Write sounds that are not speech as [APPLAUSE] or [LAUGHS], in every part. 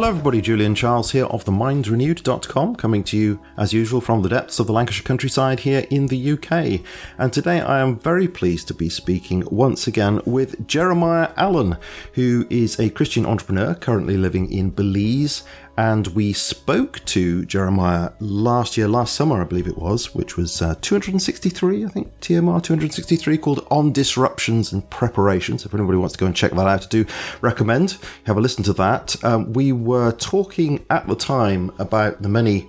Hello, everybody. Julian Charles here of themindrenewed.com, coming to you as usual from the depths of the Lancashire countryside here in the UK. And today I am very pleased to be speaking once again with Jeremiah Allen, who is a Christian entrepreneur currently living in Belize and we spoke to Jeremiah last year, last summer, I believe it was, which was uh, 263, I think, TMR 263, called On Disruptions and Preparations. If anybody wants to go and check that out, I do recommend have a listen to that. Um, we were talking at the time about the many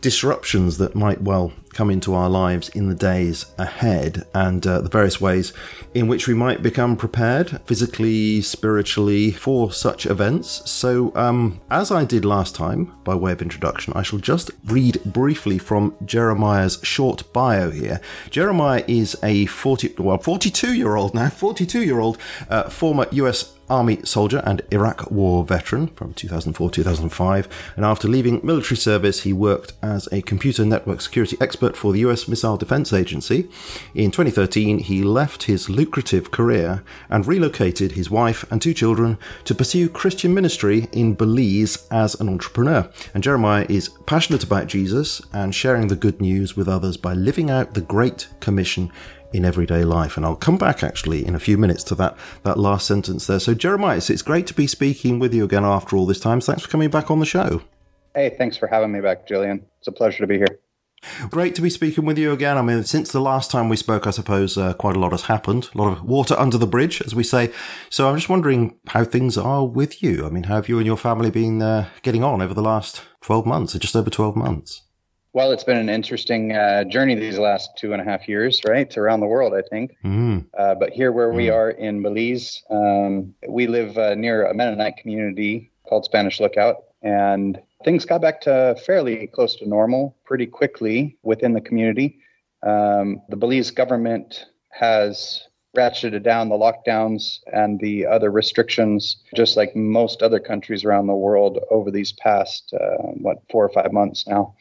disruptions that might well come into our lives in the days ahead and uh, the various ways in which we might become prepared physically, spiritually for such events. So, um, as I did last time, by way of introduction, I shall just read briefly from Jeremiah's short bio here. Jeremiah is a 40, well, 42 year old now, 42 year old uh, former US Army soldier and Iraq War veteran from 2004 2005. And after leaving military service, he worked as a computer network security expert for the US Missile Defense Agency. In 2013, he left his lucrative career and relocated his wife and two children to pursue Christian ministry in Belize as an entrepreneur. And Jeremiah is passionate about Jesus and sharing the good news with others by living out the Great Commission in everyday life. And I'll come back actually in a few minutes to that, that last sentence there. So, Jeremiah, it's great to be speaking with you again after all this time. Thanks for coming back on the show. Hey, thanks for having me back, Julian. It's a pleasure to be here. Great to be speaking with you again. I mean, since the last time we spoke, I suppose uh, quite a lot has happened. A lot of water under the bridge, as we say. So I'm just wondering how things are with you. I mean, how have you and your family been uh, getting on over the last 12 months, or just over 12 months? Well, it's been an interesting uh, journey these last two and a half years, right? Around the world, I think. Mm. Uh, but here, where mm. we are in Belize, um, we live uh, near a Mennonite community called Spanish Lookout. And things got back to fairly close to normal pretty quickly within the community. Um, the Belize government has ratcheted down the lockdowns and the other restrictions, just like most other countries around the world over these past, uh, what, four or five months now.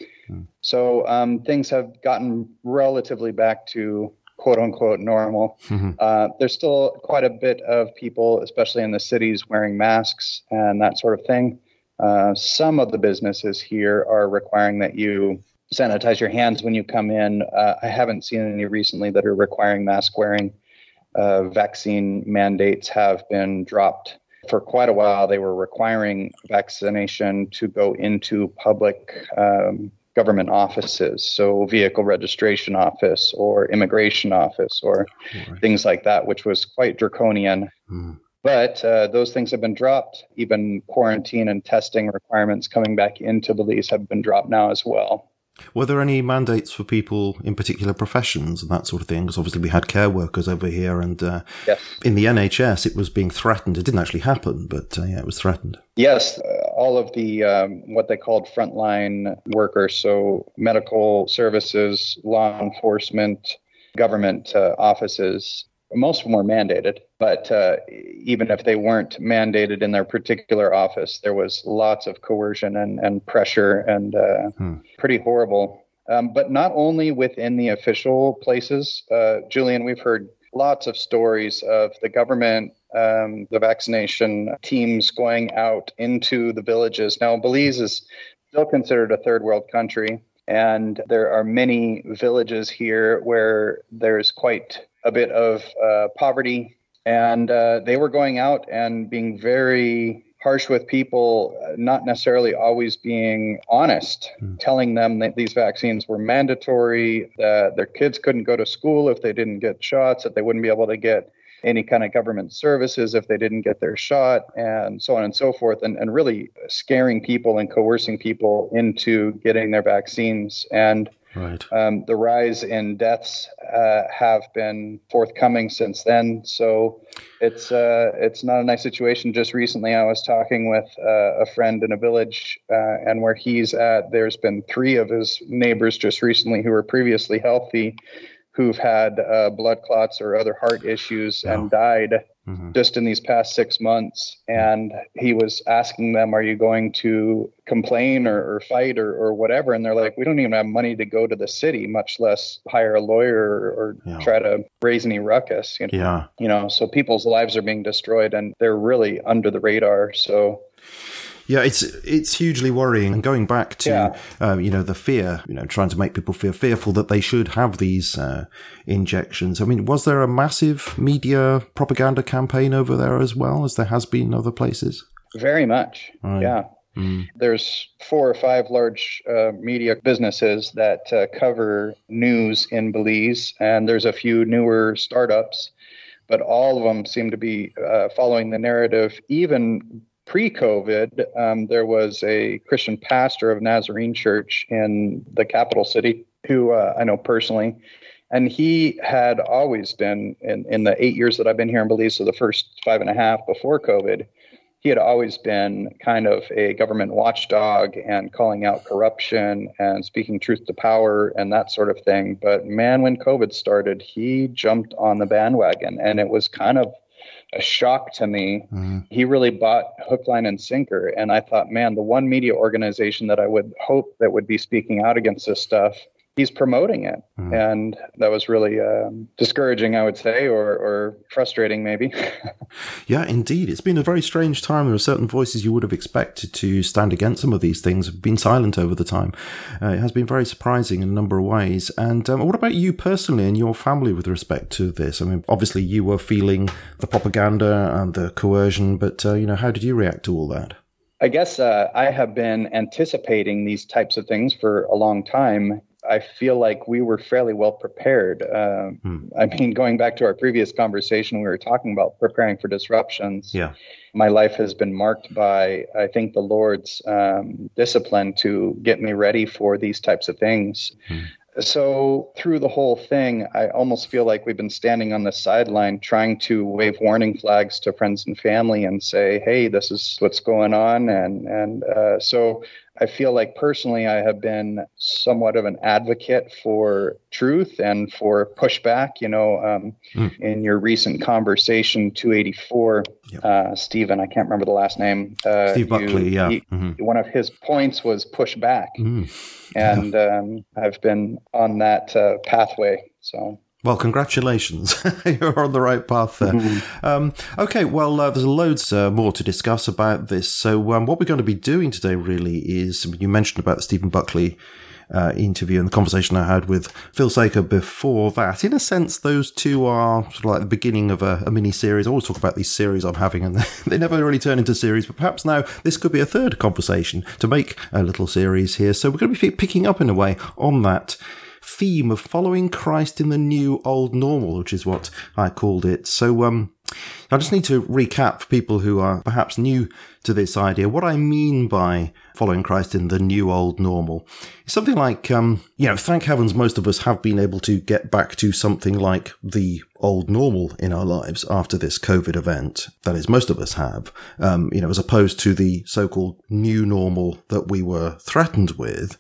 So um, things have gotten relatively back to quote unquote normal. Mm-hmm. Uh, there's still quite a bit of people, especially in the cities, wearing masks and that sort of thing. Uh, some of the businesses here are requiring that you sanitize your hands when you come in. Uh, I haven't seen any recently that are requiring mask wearing. Uh, vaccine mandates have been dropped for quite a while, they were requiring vaccination to go into public um, government offices, so vehicle registration office or immigration office or right. things like that, which was quite draconian. Mm. But uh, those things have been dropped. Even quarantine and testing requirements coming back into Belize have been dropped now as well. Were there any mandates for people in particular professions and that sort of thing? Because obviously we had care workers over here, and uh, yes. in the NHS it was being threatened. It didn't actually happen, but uh, yeah, it was threatened. Yes, uh, all of the um, what they called frontline workers, so medical services, law enforcement, government uh, offices, most of them were mandated, but uh, even if they weren't mandated in their particular office, there was lots of coercion and, and pressure and uh, hmm. pretty horrible. Um, but not only within the official places, uh, Julian, we've heard lots of stories of the government, um, the vaccination teams going out into the villages. Now, Belize is still considered a third world country. And there are many villages here where there's quite a bit of uh, poverty, and uh, they were going out and being very harsh with people, not necessarily always being honest, mm. telling them that these vaccines were mandatory, that their kids couldn't go to school if they didn't get shots, that they wouldn't be able to get any kind of government services if they didn't get their shot, and so on and so forth, and, and really scaring people and coercing people into getting their vaccines. And Right. Um, the rise in deaths uh, have been forthcoming since then, so it's uh, it's not a nice situation. Just recently, I was talking with uh, a friend in a village, uh, and where he's at, there's been three of his neighbors just recently who were previously healthy, who've had uh, blood clots or other heart issues and died mm-hmm. just in these past six months. And he was asking them, Are you going to complain or, or fight or, or, whatever? And they're like, We don't even have money to go to the city, much less hire a lawyer or, yeah. try to raise any ruckus. You know? Yeah. You know, so people's lives are being destroyed and they're really under the radar. So Yeah, it's it's hugely worrying. And going back to yeah. uh, you know the fear, you know, trying to make people feel fearful that they should have these uh, injections. I mean, was there a massive media propaganda campaign over there as well as there has been in other places? Very much. Right. Yeah. Mm. There's four or five large uh, media businesses that uh, cover news in Belize, and there's a few newer startups, but all of them seem to be uh, following the narrative. Even pre COVID, um, there was a Christian pastor of Nazarene Church in the capital city who uh, I know personally. And he had always been in, in the eight years that I've been here in Belize, so the first five and a half before COVID, he had always been kind of a government watchdog and calling out corruption and speaking truth to power and that sort of thing. But man, when COVID started, he jumped on the bandwagon and it was kind of a shock to me. Mm-hmm. He really bought hook, line, and sinker. And I thought, man, the one media organization that I would hope that would be speaking out against this stuff he's promoting it. Mm. And that was really um, discouraging, I would say, or, or frustrating, maybe. [LAUGHS] yeah, indeed. It's been a very strange time. There are certain voices you would have expected to stand against some of these things have been silent over the time. Uh, it has been very surprising in a number of ways. And um, what about you personally and your family with respect to this? I mean, obviously you were feeling the propaganda and the coercion, but, uh, you know, how did you react to all that? I guess uh, I have been anticipating these types of things for a long time. I feel like we were fairly well prepared. Uh, hmm. I mean, going back to our previous conversation, we were talking about preparing for disruptions. Yeah. My life has been marked by, I think, the Lord's um, discipline to get me ready for these types of things. Hmm. So, through the whole thing, I almost feel like we've been standing on the sideline trying to wave warning flags to friends and family and say, hey, this is what's going on. And, and uh, so, I feel like personally, I have been somewhat of an advocate for truth and for pushback. You know, um, mm. in your recent conversation, 284, yep. uh, Stephen, I can't remember the last name. Uh, Steve Buckley, yeah. He, mm-hmm. One of his points was push back. Mm. And yeah. um, I've been on that uh, pathway. So well, congratulations. [LAUGHS] You're on the right path there. Mm-hmm. Um, okay, well, uh, there's loads uh, more to discuss about this. So, um, what we're going to be doing today really is you mentioned about the Stephen Buckley uh, interview and the conversation I had with Phil Saker before that. In a sense, those two are sort of like the beginning of a, a mini series. I always talk about these series I'm having, and [LAUGHS] they never really turn into series. But perhaps now this could be a third conversation to make a little series here. So we're going to be picking up in a way on that theme of following Christ in the new old normal, which is what I called it. So, um, I just need to recap for people who are perhaps new to this idea what I mean by following Christ in the new old normal. It's something like, um, you know, thank heavens most of us have been able to get back to something like the old normal in our lives after this COVID event. That is, most of us have, um, you know, as opposed to the so-called new normal that we were threatened with.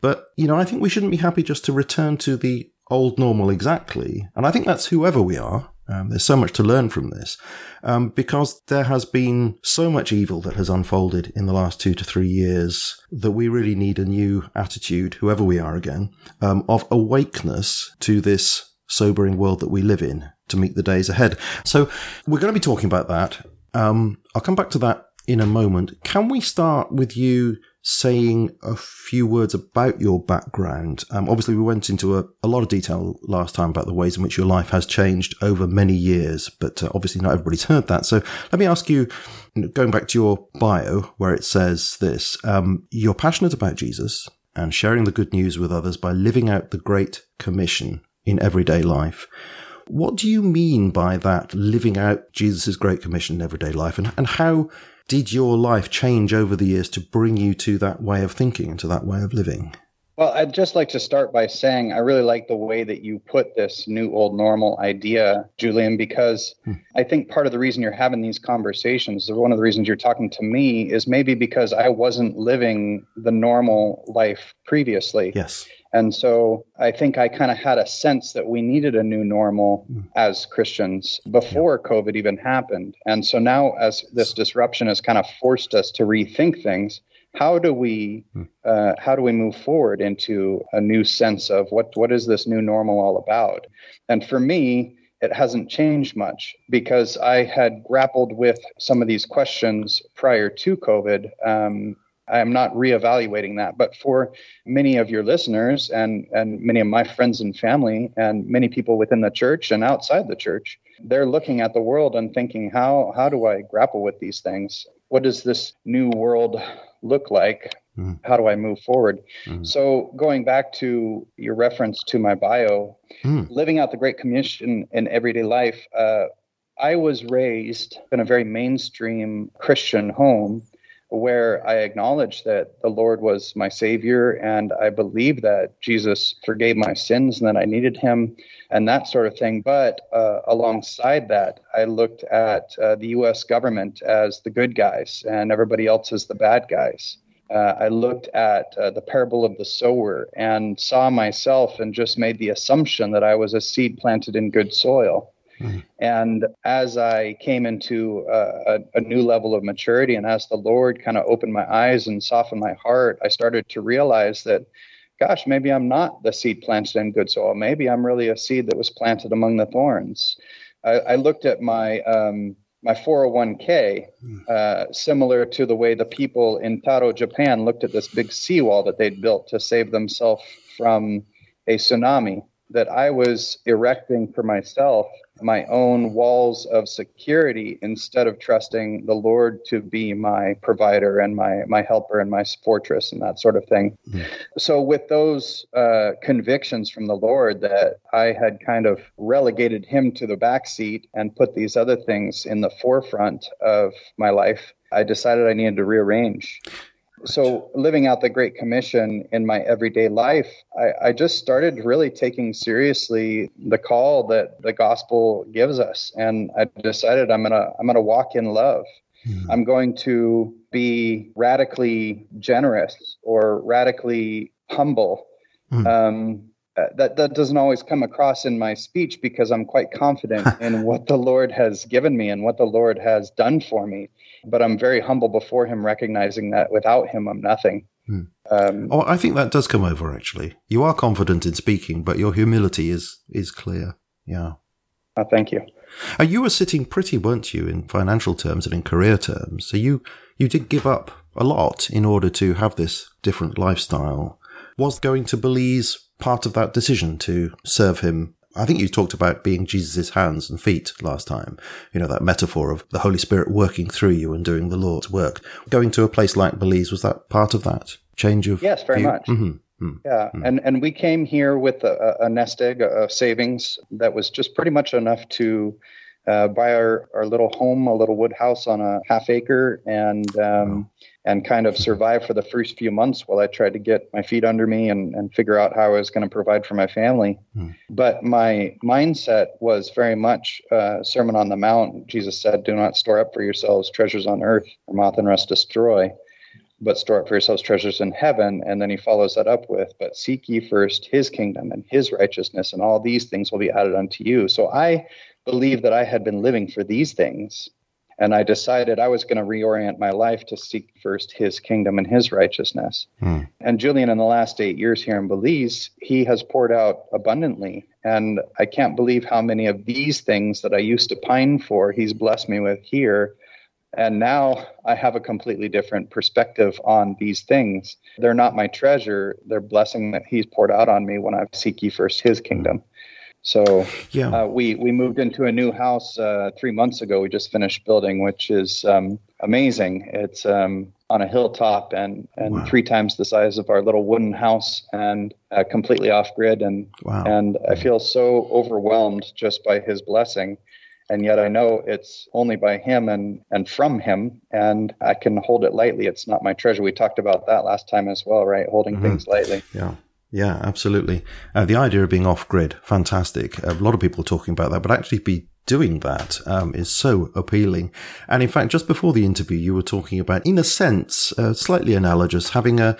But, you know, I think we shouldn't be happy just to return to the old normal exactly. And I think that's whoever we are. Um, there's so much to learn from this um, because there has been so much evil that has unfolded in the last two to three years that we really need a new attitude, whoever we are again, um, of awakeness to this sobering world that we live in to meet the days ahead. So we're going to be talking about that. Um, I'll come back to that in a moment. Can we start with you saying a few words about your background. Um, obviously, we went into a, a, lot of detail last time about the ways in which your life has changed over many years, but uh, obviously not everybody's heard that. So let me ask you, going back to your bio, where it says this, um, you're passionate about Jesus and sharing the good news with others by living out the Great Commission in everyday life. What do you mean by that, living out Jesus' Great Commission in everyday life, and, and how did your life change over the years to bring you to that way of thinking and to that way of living? Well, I'd just like to start by saying I really like the way that you put this new old normal idea, Julian, because hmm. I think part of the reason you're having these conversations, one of the reasons you're talking to me, is maybe because I wasn't living the normal life previously. Yes. And so I think I kind of had a sense that we needed a new normal mm. as Christians before. COVID even happened. And so now, as this disruption has kind of forced us to rethink things, how do we mm. uh, how do we move forward into a new sense of what what is this new normal all about? And for me, it hasn't changed much because I had grappled with some of these questions prior to COVID. Um, I'm not reevaluating that. But for many of your listeners and, and many of my friends and family and many people within the church and outside the church, they're looking at the world and thinking, how, how do I grapple with these things? What does this new world look like? Mm. How do I move forward? Mm. So, going back to your reference to my bio, mm. living out the Great Commission in everyday life, uh, I was raised in a very mainstream Christian home where I acknowledged that the Lord was my Savior and I believed that Jesus forgave my sins and that I needed Him and that sort of thing. But uh, alongside that, I looked at uh, the U.S. government as the good guys and everybody else as the bad guys. Uh, I looked at uh, the parable of the sower and saw myself and just made the assumption that I was a seed planted in good soil. And as I came into uh, a, a, new level of maturity, and as the Lord kind of opened my eyes and softened my heart, I started to realize that, gosh, maybe I'm not the seed planted in good soil. Maybe I'm really a seed that was planted among the thorns. I, I looked at my um, my 401k, hmm. uh, similar to the way the people in Taro, Japan, looked at this big seawall that they'd built to save themselves from a tsunami that I was erecting for myself my own walls of security instead of trusting the Lord to be my provider and my my helper and my fortress and that sort of thing. Mm-hmm. So with those uh, convictions from the Lord that I had kind of relegated Him to the back seat and put these other things in the forefront of my life, I decided I needed to rearrange so living out the great commission in my everyday life I, I, just started really taking seriously the call that the gospel gives us and i decided i'm gonna i'm gonna walk in love mm-hmm. i'm going to be radically generous or radically humble mm-hmm. um, that that doesn't always come across in my speech because I'm quite confident [LAUGHS] in what the Lord has given me and what the Lord has done for me but I'm very humble before him, recognizing that without him, I'm nothing. Hmm. Um, oh, I think that does come over. Actually, you are confident in speaking, but your humility is is clear. Yeah. Oh, thank you. And you were sitting pretty, weren't you, in financial terms and in career terms? So you you did give up a lot in order to have this different lifestyle. Was going to Belize part of that decision to serve him I think you talked about being Jesus' hands and feet last time. You know, that metaphor of the Holy Spirit working through you and doing the Lord's work. Going to a place like Belize, was that part of that change of Yes, very view? much. Mm-hmm. Yeah, mm-hmm. and and we came here with a, a nest egg of savings that was just pretty much enough to uh, buy our, our little home, a little wood house on a half acre, and um, and kind of survive for the first few months while I tried to get my feet under me and, and figure out how I was going to provide for my family. Mm. But my mindset was very much uh, Sermon on the Mount. Jesus said, Do not store up for yourselves treasures on earth, where moth and rust destroy, but store up for yourselves treasures in heaven. And then he follows that up with, But seek ye first his kingdom and his righteousness, and all these things will be added unto you. So I believe that I had been living for these things and I decided I was going to reorient my life to seek first his kingdom and his righteousness. Hmm. And Julian, in the last eight years here in Belize, he has poured out abundantly. And I can't believe how many of these things that I used to pine for, he's blessed me with here. And now I have a completely different perspective on these things. They're not my treasure, they're blessing that he's poured out on me when I seek ye first his kingdom. So yeah, uh, we we moved into a new house uh, three months ago. We just finished building, which is um, amazing. It's um, on a hilltop and and wow. three times the size of our little wooden house, and uh, completely off grid. And wow. and I feel so overwhelmed just by His blessing. And yet I know it's only by him and, and from him, and I can hold it lightly. It's not my treasure. We talked about that last time as well, right? Holding mm-hmm. things lightly. Yeah. Yeah, absolutely. Uh, the idea of being off grid, fantastic. A lot of people talking about that, but actually be doing that um, is so appealing. And in fact, just before the interview, you were talking about, in a sense, uh, slightly analogous, having a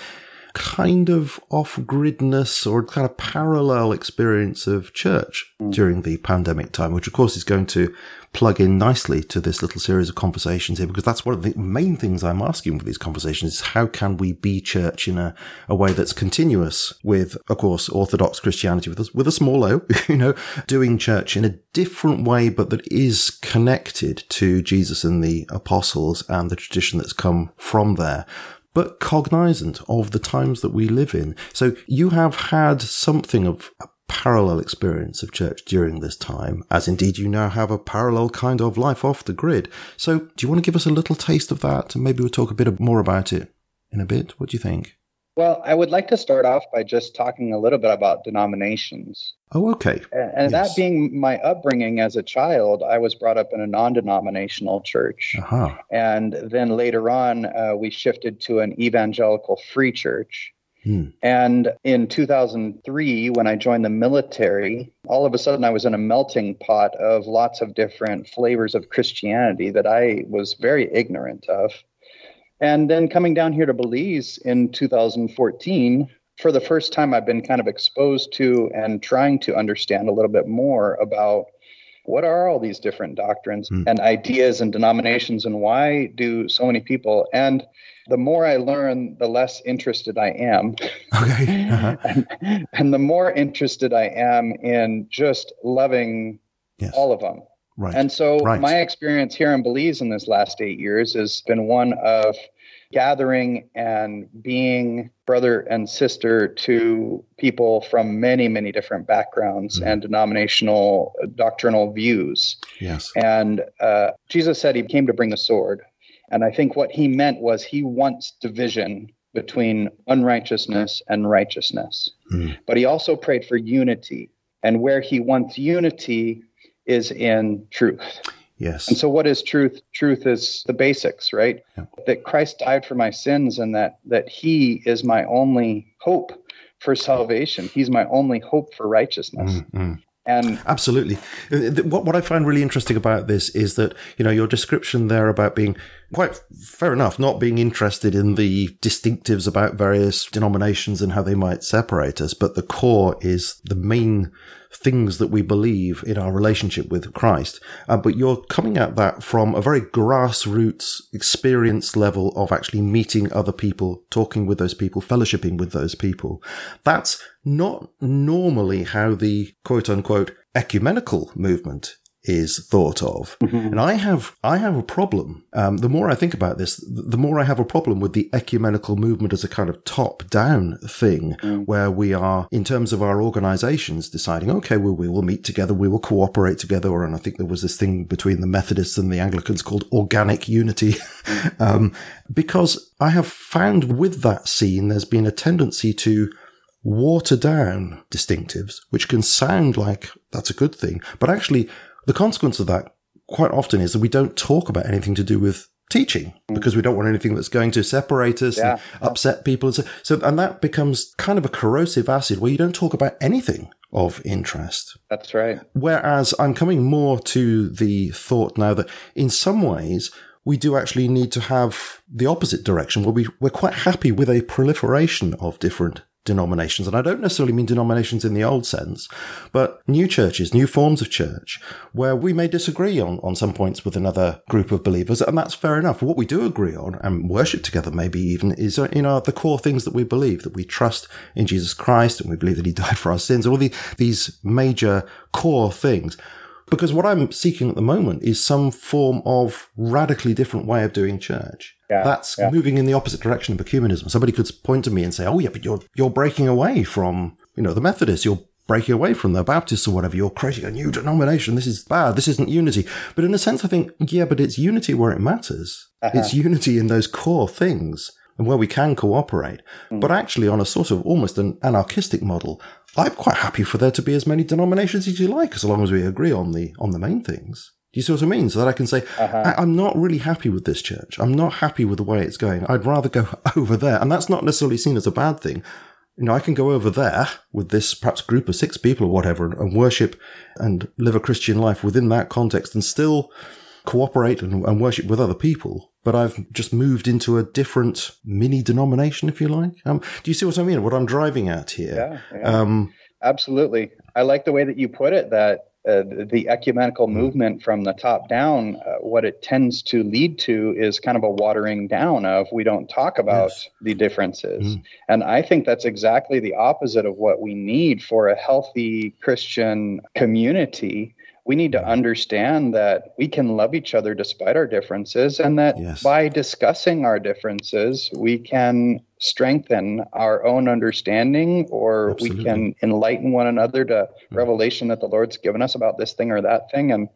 kind of off gridness or kind of parallel experience of church during the pandemic time, which of course is going to plug in nicely to this little series of conversations here, because that's one of the main things I'm asking with these conversations is how can we be church in a, a way that's continuous with, of course, Orthodox Christianity with us, with a small o, [LAUGHS] you know, doing church in a different way, but that is connected to Jesus and the apostles and the tradition that's come from there but cognizant of the times that we live in. So you have had something of a parallel experience of church during this time, as indeed you now have a parallel kind of life off the grid. So, do you want to give us a little taste of that? And maybe we'll talk a bit more about it in a bit. What do you think? Well, I would like to start off by just talking a little bit about denominations. Oh, okay. And, yes. that being my upbringing as a child, I was brought up in a non denominational church. Uh-huh. And then later on, uh, we shifted to an evangelical free church. Hmm. And in 2003, when I joined the military, all of a sudden I was in a melting pot of lots of different flavors of Christianity that I was very ignorant of. And then coming down here to Belize in 2014, for the first time, I've been kind of exposed to and trying to understand a little bit more about what are all these different doctrines hmm. and ideas and denominations and why do so many people and the more I learn, the less interested I am. Okay. [LAUGHS] Uh-huh. and, and, the more interested I am in just loving yes. all of them. Right. And so right. my experience here in Belize in this last eight years has been one of gathering and being brother and sister to people from many, many different backgrounds mm and denominational doctrinal views. Yes. And uh, Jesus said he came to bring the sword. And I think what he meant was he wants division between unrighteousness and righteousness. Mm. But he also prayed for unity. And where he wants unity is in truth. Yes. And so, what is truth? Truth is the basics, right? Yeah. That Christ died for my sins and that, that He is my only hope for salvation. He's my only hope for righteousness. Mm-hmm. And absolutely, uh, what what I find really interesting about this is that you know your description there about being quite fair enough, not being interested in the distinctives about various denominations and how they might separate us, but the core is the main things that we believe in our relationship with Christ. Uh, but you're coming at that from a very grassroots experience level of actually meeting other people, talking with those people, fellowshipping with those people. That's not normally how the quote unquote ecumenical movement is thought of. Mm-hmm. And I have, I have a problem. Um, the more I think about this, the more I have a problem with the ecumenical movement as a kind of top down thing mm. where we are, in terms of our organizations, deciding, okay, well, we will meet together, we will cooperate together. And I think there was this thing between the Methodists and the Anglicans called organic unity. [LAUGHS] um, because I have found with that scene, there's been a tendency to water down distinctives, which can sound like that's a good thing, but actually the consequence of that quite often is that we don't talk about anything to do with teaching mm. because we don't want anything that's going to separate us yeah. and upset people. So, so, and that becomes kind of a corrosive acid where you don't talk about anything of interest. That's right. Whereas I'm coming more to the thought now that in some ways, we do actually need to have the opposite direction where we, we're quite happy with a proliferation of different denominations. And I don't necessarily mean denominations in the old sense, but new churches, new forms of church, where we may disagree on, on some points with another group of believers. And that's fair enough. What we do agree on and worship together, maybe even, is, uh, you know, the core things that we believe, that we trust in Jesus Christ and we believe that he died for our sins, all the, these major core things. Because what I'm seeking at the moment is some form of radically different way of doing church. Yeah, That's yeah. moving in the opposite direction of ecumenism. Somebody could point to me and say, "Oh, yeah, but you're you're breaking away from you know the Methodists. You're breaking away from the Baptists or whatever. You're creating a new denomination. This is bad. This isn't unity." But in a sense, I think, yeah, but it's unity where it matters. Uh-huh. It's unity in those core things and where we can cooperate. Mm. But actually, on a sort of almost an anarchistic model, I'm quite happy for there to be as many denominations as you like, as long as we agree on the on the main things. Do you see what I mean? So that I can say, uh-huh. I, am not really happy with this church. I'm not happy with the way it's going. I'd rather go [LAUGHS] over there. And that's not necessarily seen as a bad thing. You know, I can go over there with this perhaps group of six people or whatever and, and worship and live a Christian life within that context and still cooperate and, and worship with other people, but I've just moved into a different mini denomination, if you like. Um, do you see what I mean? What I'm driving at here? Yeah, yeah. Um, absolutely. I like the way that you put it. That uh, the ecumenical mm. movement from the top down, uh, what it tends to lead to is kind of a watering down of we don't talk about yes. the differences. Mm. And I think that's exactly the opposite of what we need for a healthy Christian community we need to understand that we can love each other despite our differences and that yes. by discussing our differences we can strengthen our own understanding or Absolutely. we can enlighten one another to mm-hmm. revelation that the lord's given us about this thing or that thing and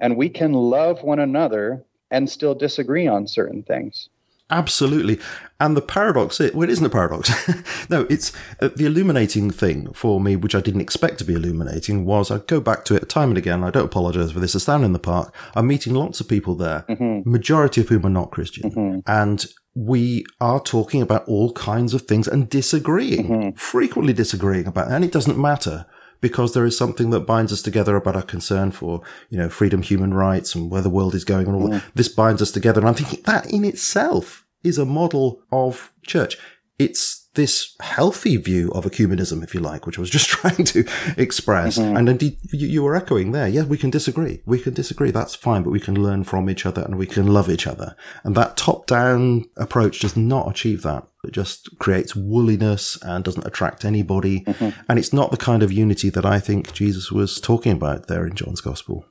and we can love one another and still disagree on certain things Absolutely. And the paradox, it, well, it isn't a paradox. [LAUGHS] no, it's uh, the illuminating thing for me, which I didn't expect to be illuminating, was I go back to it time and again. I don't apologize for this. I stand in the park. I'm meeting lots of people there, mm-hmm. majority of whom are not Christian. Mm-hmm. And we are talking about all kinds of things and disagreeing, mm-hmm. frequently disagreeing about, and it doesn't matter because there is something that binds us together about our concern for, you know, freedom, human rights and where the world is going and all that. This binds us together. And I'm thinking that in itself is a model of church. It's this healthy view of ecumenism, if you like, which I was [LAUGHS] just trying to express. Mm-hmm. And indeed, you, you, were echoing there. Yeah, we can disagree. We can disagree. That's fine, but we can learn from each other and we can love each other. And that top down approach does not achieve that. It just creates wooliness and doesn't attract anybody. Mm-hmm. And it's not the kind of unity that I think Jesus was talking about there in John's gospel.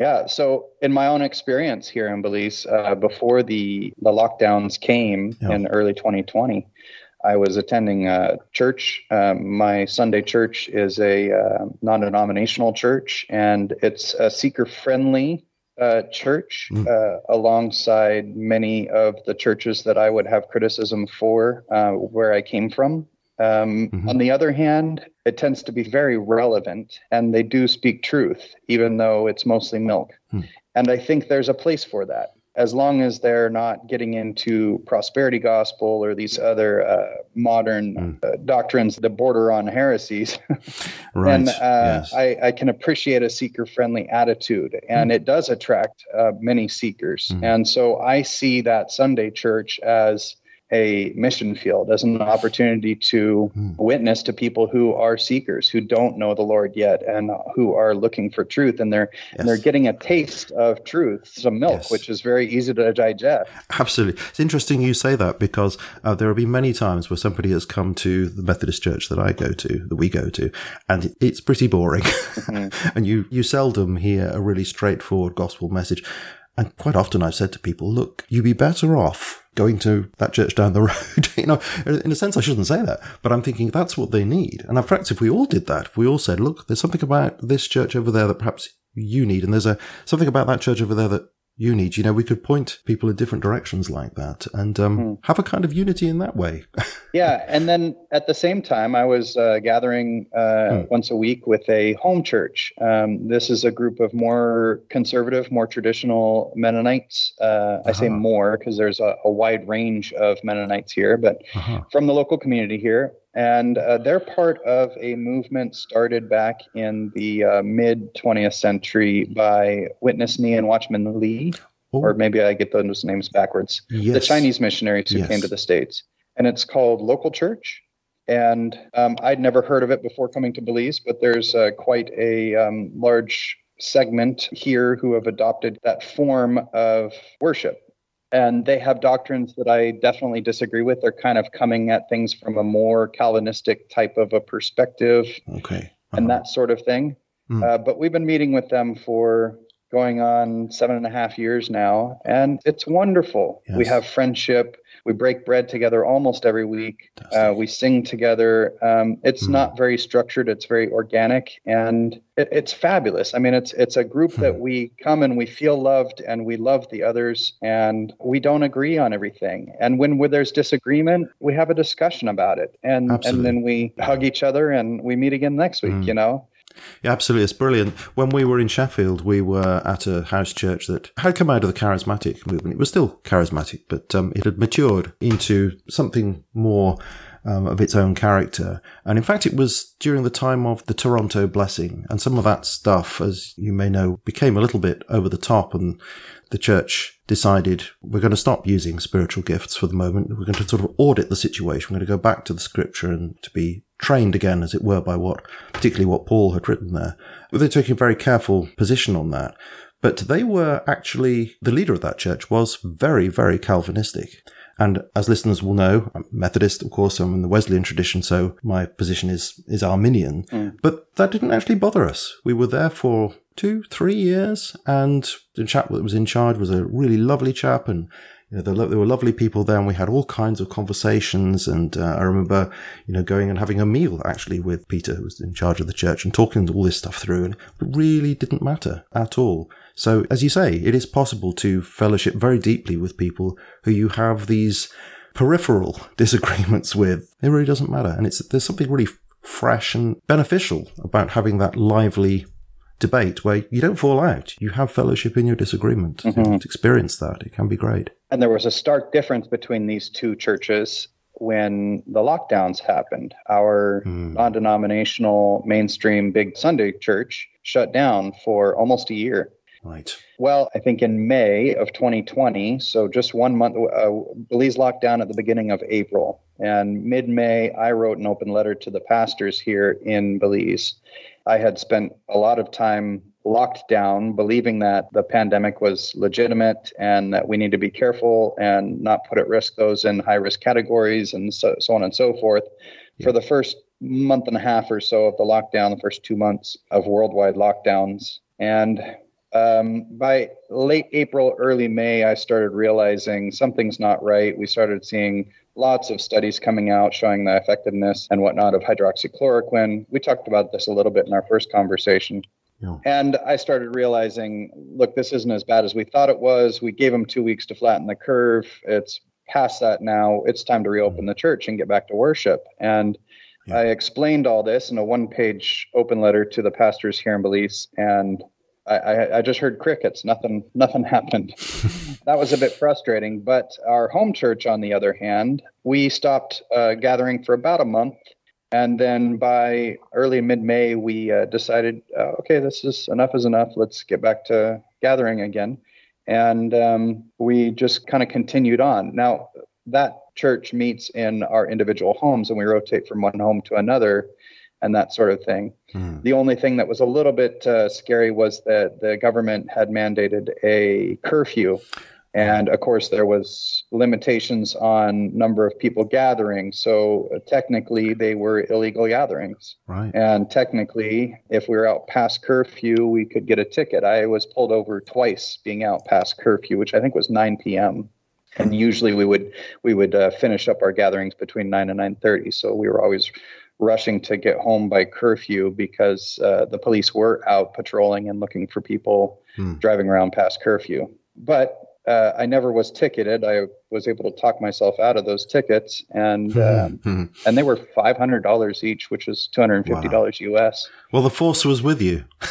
Yeah. So, in my own experience here in Belize, uh, before the the lockdowns came yeah. in early 2020, I was attending a church. Um, my Sunday church is a uh, non-denominational church, and it's a seeker-friendly uh, church, mm. uh, alongside many of the churches that I would have criticism for uh, where I came from. Um, mm-hmm. On the other hand, it tends to be very relevant and they do speak truth, even though it's mostly milk. Mm. And I think there's a place for that. As long as they're not getting into prosperity gospel or these other uh, modern mm. uh, doctrines that border on heresies, [LAUGHS] right. then uh, yes. I, I, can appreciate a seeker friendly attitude. And mm. it does attract uh, many seekers. Hmm. And so I see that Sunday church as a mission field as an opportunity to mm. witness to people who are seekers who don't know the lord yet and who are looking for truth and they're yes. and they're getting a taste of truth some milk yes. which is very easy to digest absolutely it's interesting you say that because uh, there have been many times where somebody has come to the methodist church that i go to that we go to and it's pretty boring mm. [LAUGHS] and you you seldom hear a really straightforward gospel message and quite often I've said to people, look, you'd be better off going to that church down the [LAUGHS] road. you know, in a sense, I shouldn't say that, but I'm thinking that's what they need. And in fact, if we all did that, if we all said, look, there's something about this church over there that perhaps you need, and there's a something about that church over there that need. You know, we could point people in different directions like that and um, mm. have a kind of unity in that way. [LAUGHS] yeah. And then at the same time, I was uh, gathering uh, mm. once a week with a home church. Um, this is a group of more conservative, more traditional Mennonites. Uh, uh-huh. I say uh-huh. more because there's a, a, wide range of Mennonites here, but uh-huh. from the local community here. And uh, they're part of a movement started back in the uh, mid 20th century by Witness Nee and Watchman Lee. Oh. Or maybe I get those names backwards. Yes. The Chinese missionaries who yes. came to the States. And it's called Local Church. And um, I'd never heard of it before coming to Belize, but there's uh, quite a um, large segment here who have adopted that form of worship and they have doctrines that I definitely disagree with. They're kind of coming at things from a more Calvinistic type of a perspective, okay, uh-huh. and that sort of thing. Mm. Uh, but we've been meeting with them for going on seven and a half years now, and it's wonderful. Yes. We have friendship. We break bread together almost every week. Uh, we sing together. Um, it's mm. not very structured. It's very organic, and it, it's fabulous. I mean, it's it's a group that hmm. we come and we feel loved, and we love the others, and we don't agree on everything. And when there's disagreement, we have a discussion about it, and Absolutely. and then we hug each other, and we meet again next week. Mm. You know. Yeah, absolutely. It's brilliant. When we were in Sheffield, we were at a house church that had come out of the charismatic movement. It was still charismatic, but um, it had matured into something more um, of its own character. And in fact, it was during the time of the Toronto blessing and some of that stuff, as you may know, became a little bit over the top and the church decided we're going to stop using spiritual gifts for the moment. We're going to sort of audit the situation. We're going to go back to the scripture and to be trained again, as it were, by what, particularly what Paul had written there. But they're taking a very careful position on that. But they were actually, the leader of that church was very, very Calvinistic. And as listeners will know, I'm Methodist, of course, I'm in the Wesleyan tradition, so my position is, is Arminian. Mm. But that didn't actually bother us. We were there for two, three years, and the chap that was in charge was a really lovely chap, and you know, there, were lovely people there, and we had all kinds of conversations. And uh, I remember, you know, going and having a meal actually with Peter, who was in charge of the church, and talking all this stuff through, and it really didn't matter at all. So, as you say, it is possible to fellowship very deeply with people who you have these peripheral [LAUGHS] disagreements with. It really doesn't matter. And it's, there's something really fresh and beneficial about having that lively debate where you don't fall out. You have fellowship in your disagreement. Mm-hmm. experience that. It can be great. And there was a stark difference between these two churches when the lockdowns happened. Our mm. non denominational mainstream big Sunday church shut down for almost a year. Right. Well, I think in May of 2020, so just one month, uh, Belize locked down at the beginning of April. And mid May, I wrote an open letter to the pastors here in Belize. I had spent a lot of time locked down, believing that the pandemic was legitimate and that we need to be careful and not put at risk those in high risk categories and so, so on and so forth. Yeah. For the first month and a half or so of the lockdown, the first two months of worldwide lockdowns. And um, by late April, early May, I started realizing something's not right. We started seeing lots of studies coming out showing the effectiveness and whatnot of hydroxychloroquine. We talked about this a little bit in our first conversation. Yeah. And I started realizing, look, this isn't as bad as we thought it was. We gave them two weeks to flatten the curve. It's past that now. It's time to reopen the church and get back to worship. And yeah. I explained all this in a one page open letter to the pastors here in Belize. And I, I, just heard crickets. Nothing, nothing [LAUGHS] happened. that was a bit frustrating. But our home church, on the other hand, we stopped uh, gathering for about a month, and then by early mid-May, we uh, decided, uh, okay, this is enough is enough. Let's get back to gathering again, and um, we just kind of continued on. Now that church meets in our individual homes, and we rotate from one home to another and that sort of thing. Mm. The only thing that was a little bit uh, scary was that the government had mandated a curfew. And of course, there was limitations on number of people gathering. So technically, they were illegal gatherings. Right. And technically, if we were out past curfew, we could get a ticket. I was pulled over twice being out past curfew, which I think was 9 p.m. And usually we would we would uh, finish up our gatherings between 9 and 9:30. So we were always rushing to get home by curfew because uh, the police were out patrolling and looking for people hmm. driving around past curfew. But uh, I never was ticketed. I was able to talk myself out of those tickets, and um, and they were five hundred dollars each, which was two hundred and fifty dollars wow. US. Well, the force was with you. [LAUGHS]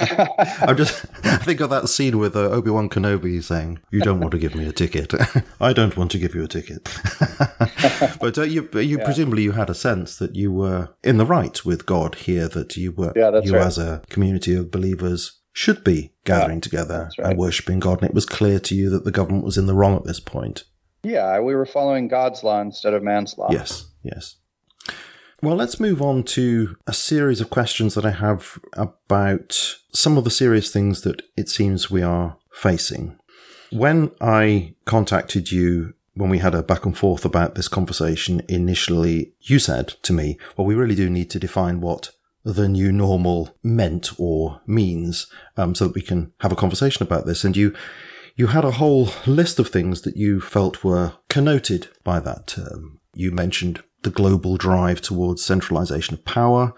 I just I think of that scene with uh, Obi Wan Kenobi saying, "You don't want to give me a ticket. [LAUGHS] I don't want to give you a ticket." [LAUGHS] but uh, you, you yeah. presumably you had a sense that you were in the right with God here. That you were, yeah, you right. as a community of believers should be gathering yeah, together right. and worshipping God. And it was clear to you that the government was in the wrong at this point. Yeah, we were following God's law instead of man's law. Yes, yes. Well, let's move on to a series of questions that I have about some of the serious things that it seems we are facing. When I contacted you when we had a back and forth about this conversation initially, you said to me, well, we really do need to define what the new normal meant or means, um, so that we can have a conversation about this. And you, you had a whole list of things that you felt were connoted by that term. You mentioned the global drive towards centralization of power,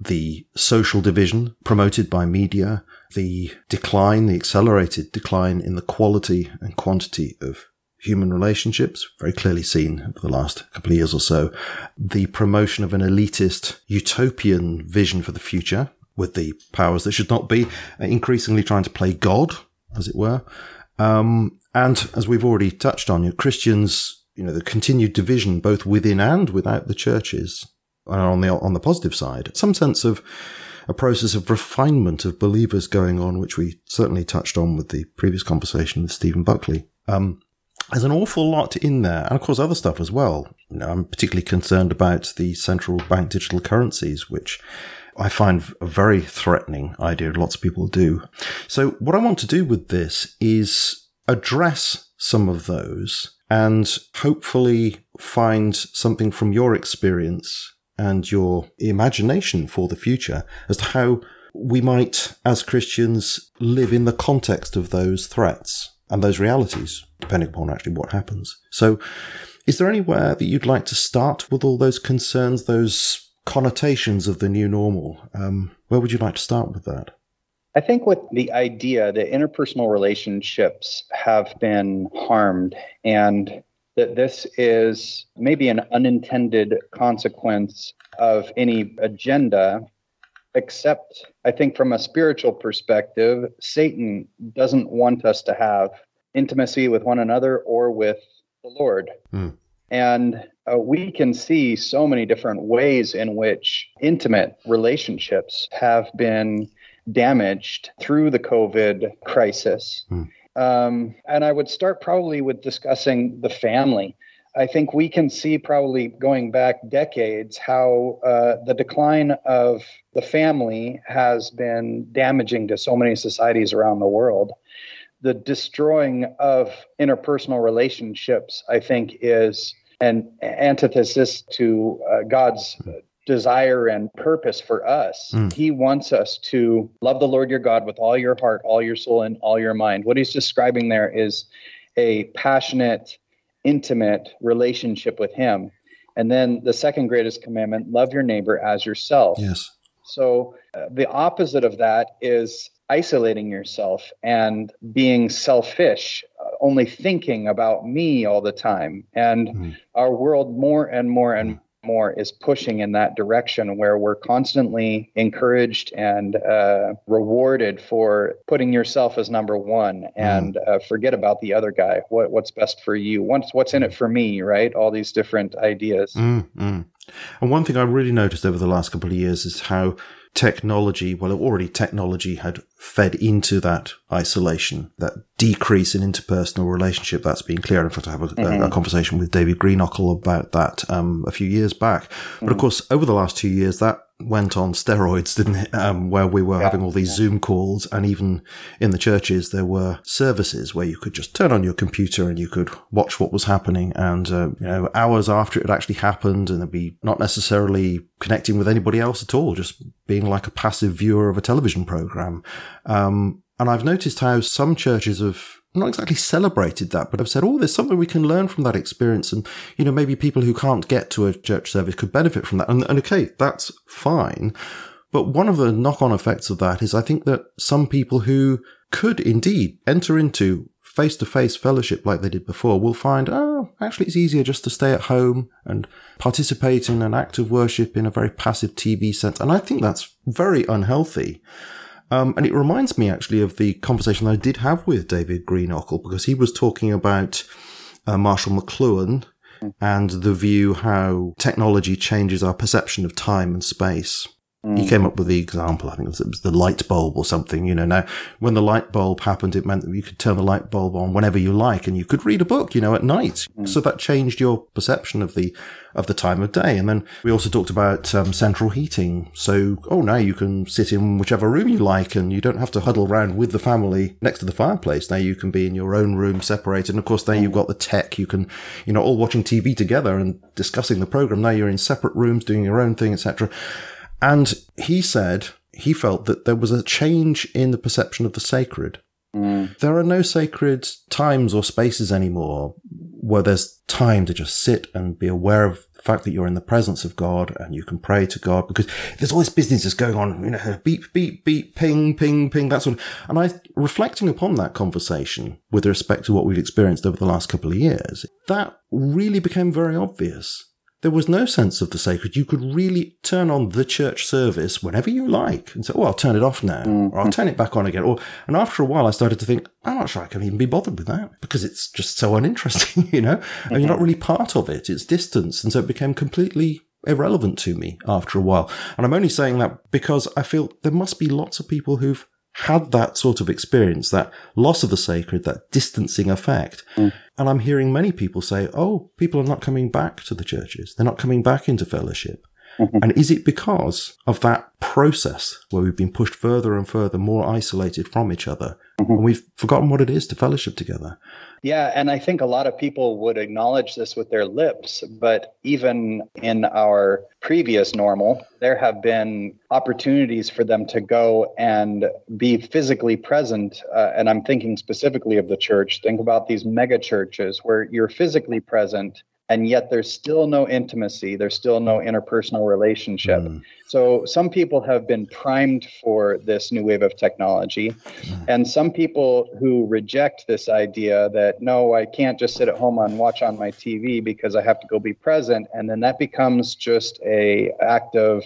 the social division promoted by media, the decline, the accelerated decline in the quality and quantity of human relationships, very clearly seen over the last couple of years or so. The promotion of an elitist utopian vision for the future with the powers that should not be, uh, increasingly trying to play God, as it were. Um, and as we've already touched on, Christians you know, the continued division both within and without the churches. And on the, on the positive side, some sense of a process of refinement of believers going on, which we certainly touched on with the previous conversation with Stephen Buckley. Um, there's an awful lot in there, and of course other stuff as well. You know, I'm particularly concerned about the central bank digital currencies, which I find a very threatening idea. Lots of people do. So what I want to do with this is address some of those and hopefully find something from your experience and your imagination for the future as to how we might, as Christians, live in the context of those threats and those realities, depending upon actually what happens. So, is there anywhere that you'd like to start with all those concerns, those connotations of the new normal? Um, where would you like to start with that? I think with the idea that interpersonal relationships have been harmed and that this is maybe an unintended consequence of any agenda, except I think from a spiritual perspective, Satan doesn't want us to have intimacy with one another or with the Lord. Mm. And uh, we can see so many different ways in which intimate relationships have been damaged through the COVID crisis. Mm. Um, and I would start probably with discussing the family. I think we can see probably going back decades how uh, the decline of the family has been damaging to so many societies around the world. The destroying of interpersonal relationships, I think, is an antithesis to uh, God's desire and purpose for us. Mm. He wants us to love the Lord your God with all your heart, all your soul, and all your mind. What he's describing there is a passionate, intimate relationship with him. And then the second greatest commandment love your neighbor as yourself. Yes. So uh, the opposite of that is isolating yourself and being selfish, uh, only thinking about me all the time. And mm. our world more and more and mm more is pushing in that direction where we're constantly encouraged and uh, rewarded for putting yourself as number one and mm. uh, forget about the other guy what, what's best for you what's, what's in it for me right all these different ideas mm, mm. and one thing i really noticed over the last couple of years is how technology, well, already technology had fed into that isolation, that decrease in interpersonal relationship. That's been clear. In fact, I have a, mm-hmm. a, a conversation with David Greenockel about that um, a few years back. Mm-hmm. But of course, over the last two years, that went on steroids, didn't it? Um, where we were yeah. having all these yeah. Zoom calls, and even in the churches, there were services where you could just turn on your computer and you could watch what was happening. And uh, you know, hours after it had actually happened, and it'd be not necessarily connecting with anybody else at all, just being like a passive viewer of a television program. Um, and I've noticed how some churches have not exactly celebrated that, but I've said, oh, there's something we can learn from that experience. And, you know, maybe people who can't get to a church service could benefit from that. And, and okay, that's fine. But one of the knock on effects of that is I think that some people who could indeed enter into face to face fellowship like they did before will find, oh, actually it's easier just to stay at home and participate in an act of worship in a very passive TV sense. And I think that's very unhealthy. Um, and it reminds me actually of the conversation I did have with David Greenockel because he was talking about uh, Marshall McLuhan and the view how technology changes our perception of time and space. Mm. He came up with the example, I think it was, it was, the light bulb or something, you know. Now, when the light bulb happened, it meant that you could turn the light bulb on whenever you like and you could read a book, you know, at night. Mm. So that changed your perception of the, of the time of day. And then we also talked about um, central heating. So, oh, now you can sit in whichever room you like and you don't have to huddle around with the family next to the fireplace. Now you can be in your own room separated. And of course, then you've got the tech. You can, you know, all watching TV together and discussing the program. Now you're in separate rooms doing your own thing, etc. And he said he felt that there was a change in the perception of the sacred. Mm. There are no sacred times or spaces anymore where there's time to just sit and be aware of the fact that you're in the presence of God and you can pray to God because there's all this business that's going on, you know, beep, beep, beep, ping, ping, ping, that sort of, and I, reflecting upon that conversation with respect to what we've experienced over the last couple of years, that really became very obvious there was no sense of the sacred. You could really turn on the church service whenever you like and say, "Oh, I'll turn it off now," mm-hmm. or "I'll turn it back on again." Or, and after a while, I started to think, "I'm not sure I can even be bothered with that because it's just so uninteresting," [LAUGHS] you know. Mm-hmm. And you're not really part of it; it's distance, and so it became completely irrelevant to me after a while. And I'm only saying that because I feel there must be lots of people who've had that sort of experience, that loss of the sacred, that distancing effect. Mm. And I'm hearing many people say, oh, people are not coming back to the churches. They're not coming back into fellowship. Mm-hmm. And is it because of that process where we've been pushed further and further, more isolated from each other, mm-hmm. and we've forgotten what it is to fellowship together? Yeah, and I think a lot of people would acknowledge this with their lips, but even in our previous normal, there have been opportunities for them to go and be physically present. Uh, and I'm thinking specifically of the church. Think about these mega churches where you're physically present and yet there's still no intimacy there's still no interpersonal relationship mm. so some people have been primed for this new wave of technology mm. and some people who reject this idea that no i can't just sit at home and watch on my tv because i have to go be present and then that becomes just a act of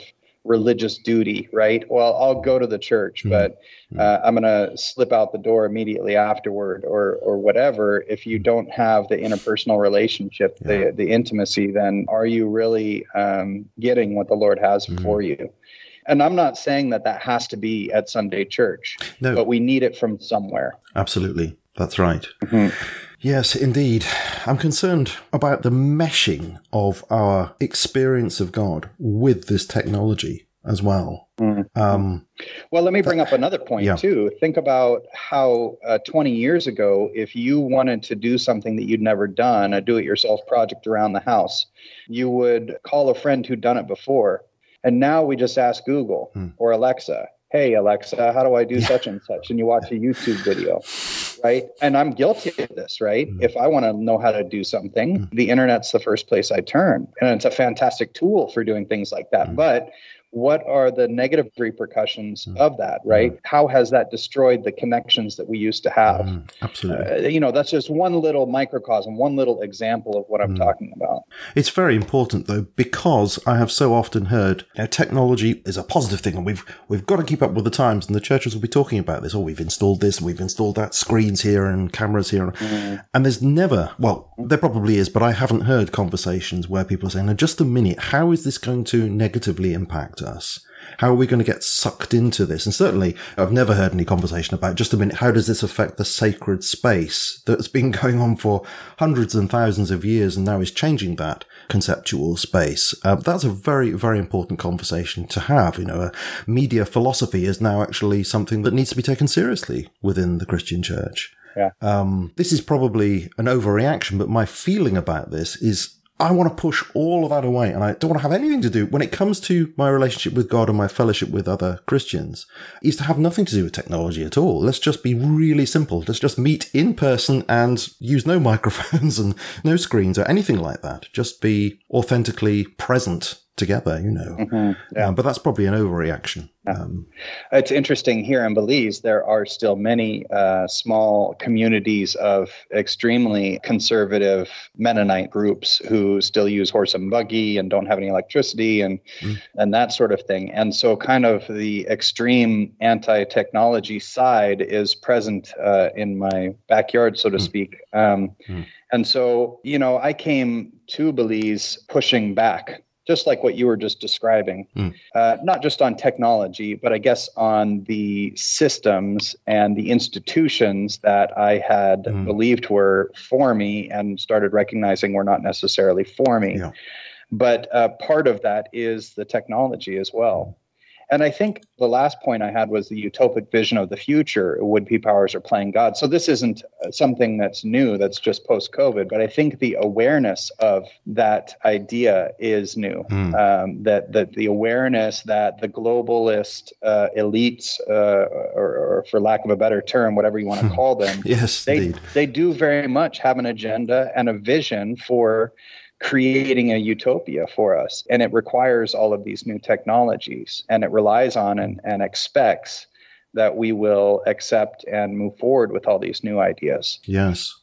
religious duty, right? Well, I'll go to the church, mm-hmm. but hmm. uh, I'm going to slip out the door immediately afterward, or or whatever. If you hmm. don't have the interpersonal relationship, yeah. the the intimacy, then are you really um, getting what the Lord has mm-hmm. for you? And I'm not saying that that has to be at Sunday church, no. but we need it from somewhere. Absolutely, that's right. Mm-hmm. Yes, indeed. I'm concerned about the meshing of our experience of God with this technology as well. Mm-hmm. Um, well, let me bring up another point yeah. too. Think about how uh, 20 years ago, if you wanted to do something that you'd never done, a do it yourself project around the house, you would call a friend who'd done it before. And now we just ask Google mm. or Alexa, hey alexa how do i do yeah. such and such and you watch a youtube video right and i'm guilty of this right mm. if i want to know how to do something mm. the internet's the first place i turn and it's a fantastic tool for doing things like that mm. but what are the negative repercussions mm. of that right mm. how has that destroyed the connections that we used to have mm, absolutely uh, you know that's just one little microcosm one little example of what i'm mm. talking about it's very important though because i have so often heard you know, technology is a positive thing and we've we've got to keep up with the times and the churches will be talking about this oh we've installed this we've installed that screens here and cameras here mm. and there's never well there probably is but i haven't heard conversations where people are saying now just a minute how is this going to negatively impact us? How are we going to get sucked into this? And certainly, I've never heard any conversation about just a minute. How does this affect the sacred space that's been [LAUGHS] going on for hundreds and thousands of years and now is changing that conceptual space? Uh, that's a very, very important conversation to have. You know, media philosophy is now actually something that needs to be taken seriously within the Christian church. Yeah. Um, this is probably an overreaction, but my feeling about this is I want to push all of that away and I don't want to have anything to do when it comes to my relationship with God and my fellowship with other Christians is to have nothing to do with technology at all. Let's just be really simple. Let's just meet in person and use no [LAUGHS] microphones and no screens or anything like that. Just be authentically present together, you know. Mm-hmm, yeah. Um, but that's probably an overreaction. Um, it's interesting here in Belize, there are still many uh, small communities of extremely conservative Mennonite groups who still use horse and buggy and don't have any electricity and mm. and that sort of thing. And so, kind of the extreme anti-technology side is present uh, in my backyard, so to mm. speak. Um, mm. And so, you know, I came to Belize pushing back just like what you were just describing, mm. uh, not just on technology, but I guess on the systems and the institutions that I had mm. believed were for me and started recognizing were not necessarily for me. Yeah. But uh, part of that is the technology as well. And I think the last point I had was the utopic vision of the future. Would be powers are playing God. So this isn't uh, something that's new, that's just post COVID, but I think the awareness of that idea is new. Mm. Um, that, that the awareness that the globalist uh, elites, uh, or, or, for lack of a better term, whatever you want to call them, [LAUGHS] yes, they, they do very much have an agenda and a vision for creating a utopia for us. And it requires all of these new technologies and it relies on and, and expects that we will accept and move forward with all these new ideas. Yes.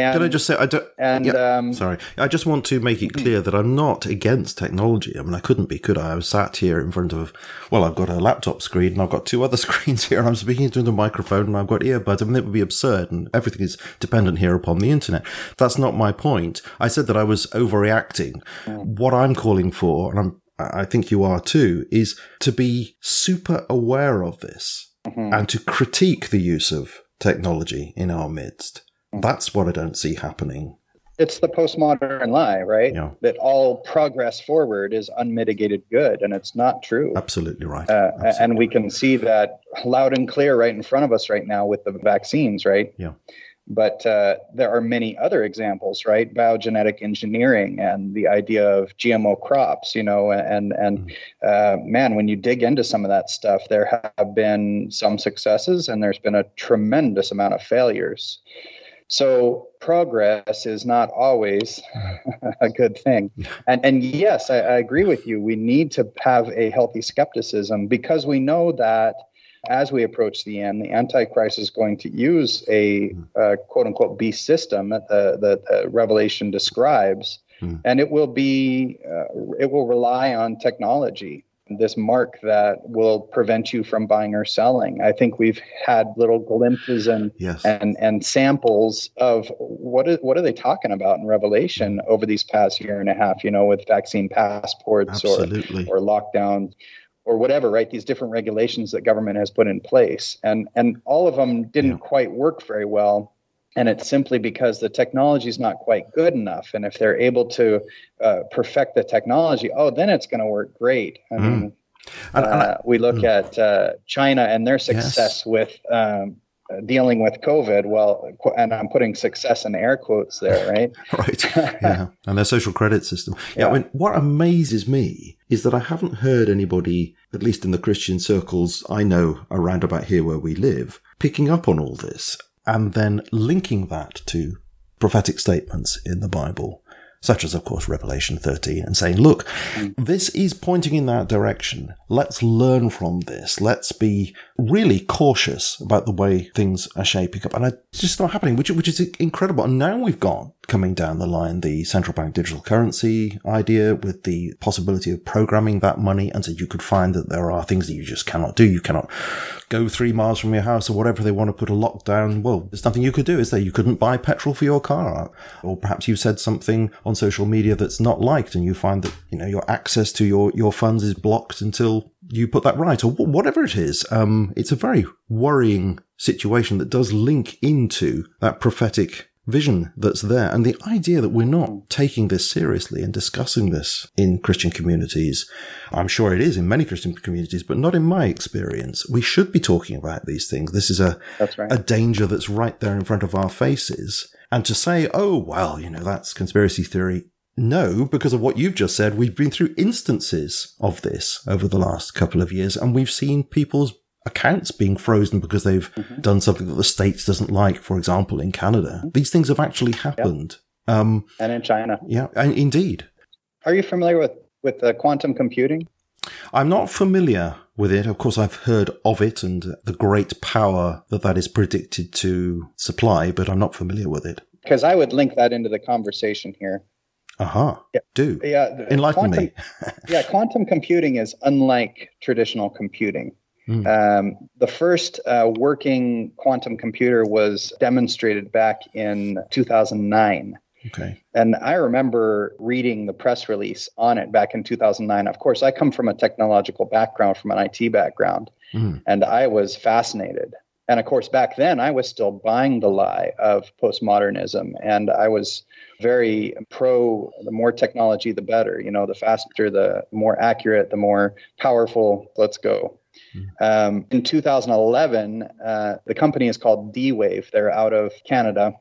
And, Can I just say I don't? And yeah, um, sorry, I just want to make it clear that I'm not against technology. I mean, I couldn't be, could I? I was sat here in front of, well, I've got a laptop screen and I've got two other [LAUGHS] screens here, and I'm speaking into the microphone and I've got earbuds. I mean, it would be absurd, and everything is dependent here upon the internet. That's not my point. I said that I was overreacting. Mm. What I'm calling for, and I'm I think you are too, is to be super aware of this mm-hmm. and to critique the use of technology in our midst. That's what I don't see happening. It's the postmodern lie, right? Yeah. That all progress forward is unmitigated good, and it's not true. Absolutely right. Uh, Absolutely. And we can see that loud and clear right in front of us right now with the vaccines, right? Yeah. But uh, there are many other examples, right? Biogenetic engineering and the idea of GMO crops, you know, and and mm. uh, man, when you dig into some of that stuff, there have been some successes and there's been a tremendous amount of failures. So progress is not always [LAUGHS] a good thing. And and yes, I, I agree with you. We need to have a healthy skepticism because we know that as we approach the end, the Antichrist is going to use a uh, quote unquote beast system that the, the, the Revelation describes, mm. and it will be, uh, it will rely on technology. This mark that will prevent you from buying or selling. I think we've had little glimpses and yes. and and samples of what is what are they talking about in Revelation over these past year and a half. You know, with vaccine passports Absolutely. or or lockdowns or whatever, right? These different regulations that government has put in place, and and all of them didn't yeah. quite work very well. And it's simply because the technology is not quite good enough. And if they're able to uh, perfect the technology, oh, then it's going to work great. I mm. mean, uh, we look mm. at uh, China and their success yes. with um, dealing with COVID. Well, and I'm putting success in air quotes there, right? [LAUGHS] right. Yeah. [LAUGHS] and their social credit system. Yeah, yeah. I mean, what amazes me is that I haven't heard anybody, at least in the Christian circles I know around about here where we live, picking up on all this and then linking that to prophetic statements in the Bible such as, of course, Revelation 13, and saying, look, mm. this is pointing in that direction. Let's learn from this. Let's be really cautious about the way things are shaping up. And it's just not happening, which, which is incredible. And now we've got coming down the line the central bank digital currency idea with the possibility of programming that money. And so you could find that there are things that you just cannot do. You cannot go three miles from your house or whatever they want to put a lockdown. Well, there's nothing you could do, is there? You couldn't buy petrol for your car. Or perhaps you said something on social media that's not liked and you find that, you know, your access to your, your funds is blocked until you put that right or whatever it is. Um, it's a very worrying situation that does link into that prophetic vision that's there and the idea that we're not taking this seriously and discussing this in Christian communities. I'm sure it is in many Christian communities, but not in my experience. We should be talking about these things. This is a, right. a danger that's right there in front of our faces. And to say, oh, well, you know, that's conspiracy theory. No, because of what you've just said, we've been through instances of this over the last couple of years, and we've seen people's accounts being frozen because they've mm-hmm. done something that the States doesn't like, for example, in Canada. Mm-hmm. These things have actually happened. Yep. Um, and in China. Yeah, and indeed. Are you familiar with, with uh, quantum computing? I'm not familiar with it. Of course, I've heard of it and the great power that that is predicted to supply, but I'm not familiar with it. Because I would link that into the conversation here. Aha. Uh-huh. Yeah. Do. Yeah. Enlighten quantum, me. yeah. Quantum computing is unlike traditional computing. Mm. Um, the first uh, working quantum computer was demonstrated back in 2009. Okay. And I remember reading the press release on it back in 2009. Of course, I come from a technological background, from an IT background, mm. and I was fascinated. And of course, back then I was still buying the lie of postmodernism, and I was very pro the more technology, the better. You know, the faster, the more accurate, the more powerful. Let's go. Mm-hmm. Um, in 2011, uh, the company is called D Wave. They're out of Canada.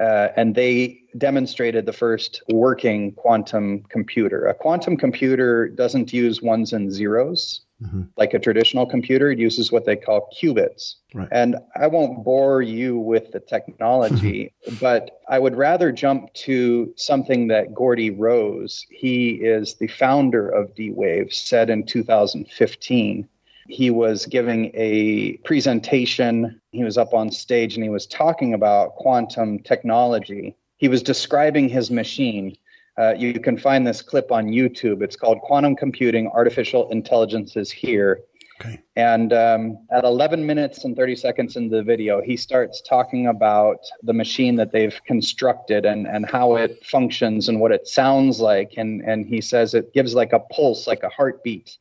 Uh, and they demonstrated the first working quantum computer. A quantum computer doesn't use ones and zeros mm-hmm. like a traditional computer. It uses what they call qubits. Right. And I won't bore you with the technology, [LAUGHS] but I would rather jump to something that Geordie Rose, he is the founder of D Wave, said in 2015 He was giving a presentation. He was up on stage and he was talking about quantum technology. He was describing his machine. Uh, you can find this clip on YouTube. It's called Quantum Computing Artificial Intelligence is Here. Okay. And um, at 11 minutes and 30 seconds in the video, he starts talking about the machine that they've constructed and, and how it functions and what it sounds like. And, and he says it gives like a pulse, like a heartbeat.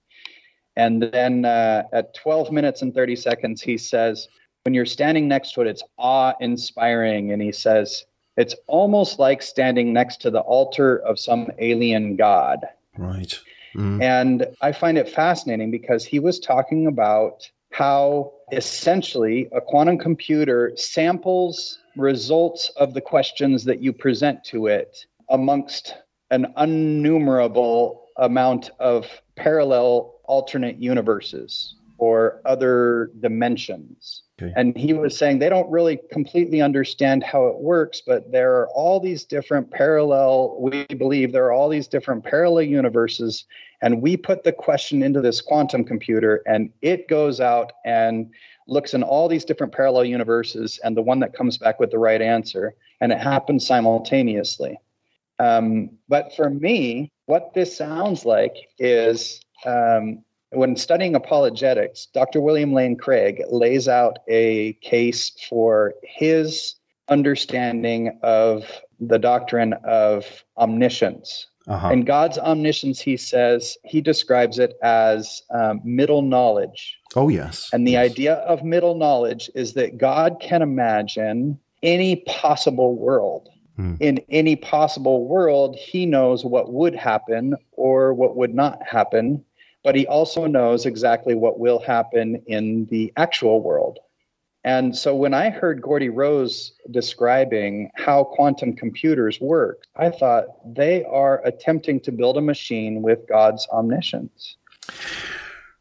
And then uh, at 12 minutes and 30 seconds, he says, when you're standing next to it, it's awe inspiring. And he says, it's almost like standing next to the altar of some alien god. Right. Mm. And I find it fascinating because he was talking about how essentially a quantum computer samples results of the questions that you present to it amongst an innumerable amount of parallel alternate universes or other dimensions. Okay. And he was saying they don't really completely understand how it works, but there are all these different parallel, we believe there are all these different parallel universes. And we put the question into this quantum computer, and it goes out and looks in all these different parallel universes, and the one that comes back with the right answer. And it happens simultaneously. Um, but for me, what this sounds like is um, when studying apologetics, Dr. William Lane Craig lays out a case for his understanding of the doctrine of omniscience. Uh-huh. And God's omniscience, he says, he describes it as um, middle knowledge. Oh, yes. And the yes. idea of middle knowledge is that God can imagine any possible world. Hmm. In any possible world, he knows what would happen or what would not happen but he also knows exactly what will happen in the actual world. And so when I heard Geordie Rose describing how quantum computers work, I thought they are attempting to build a machine with God's omniscience.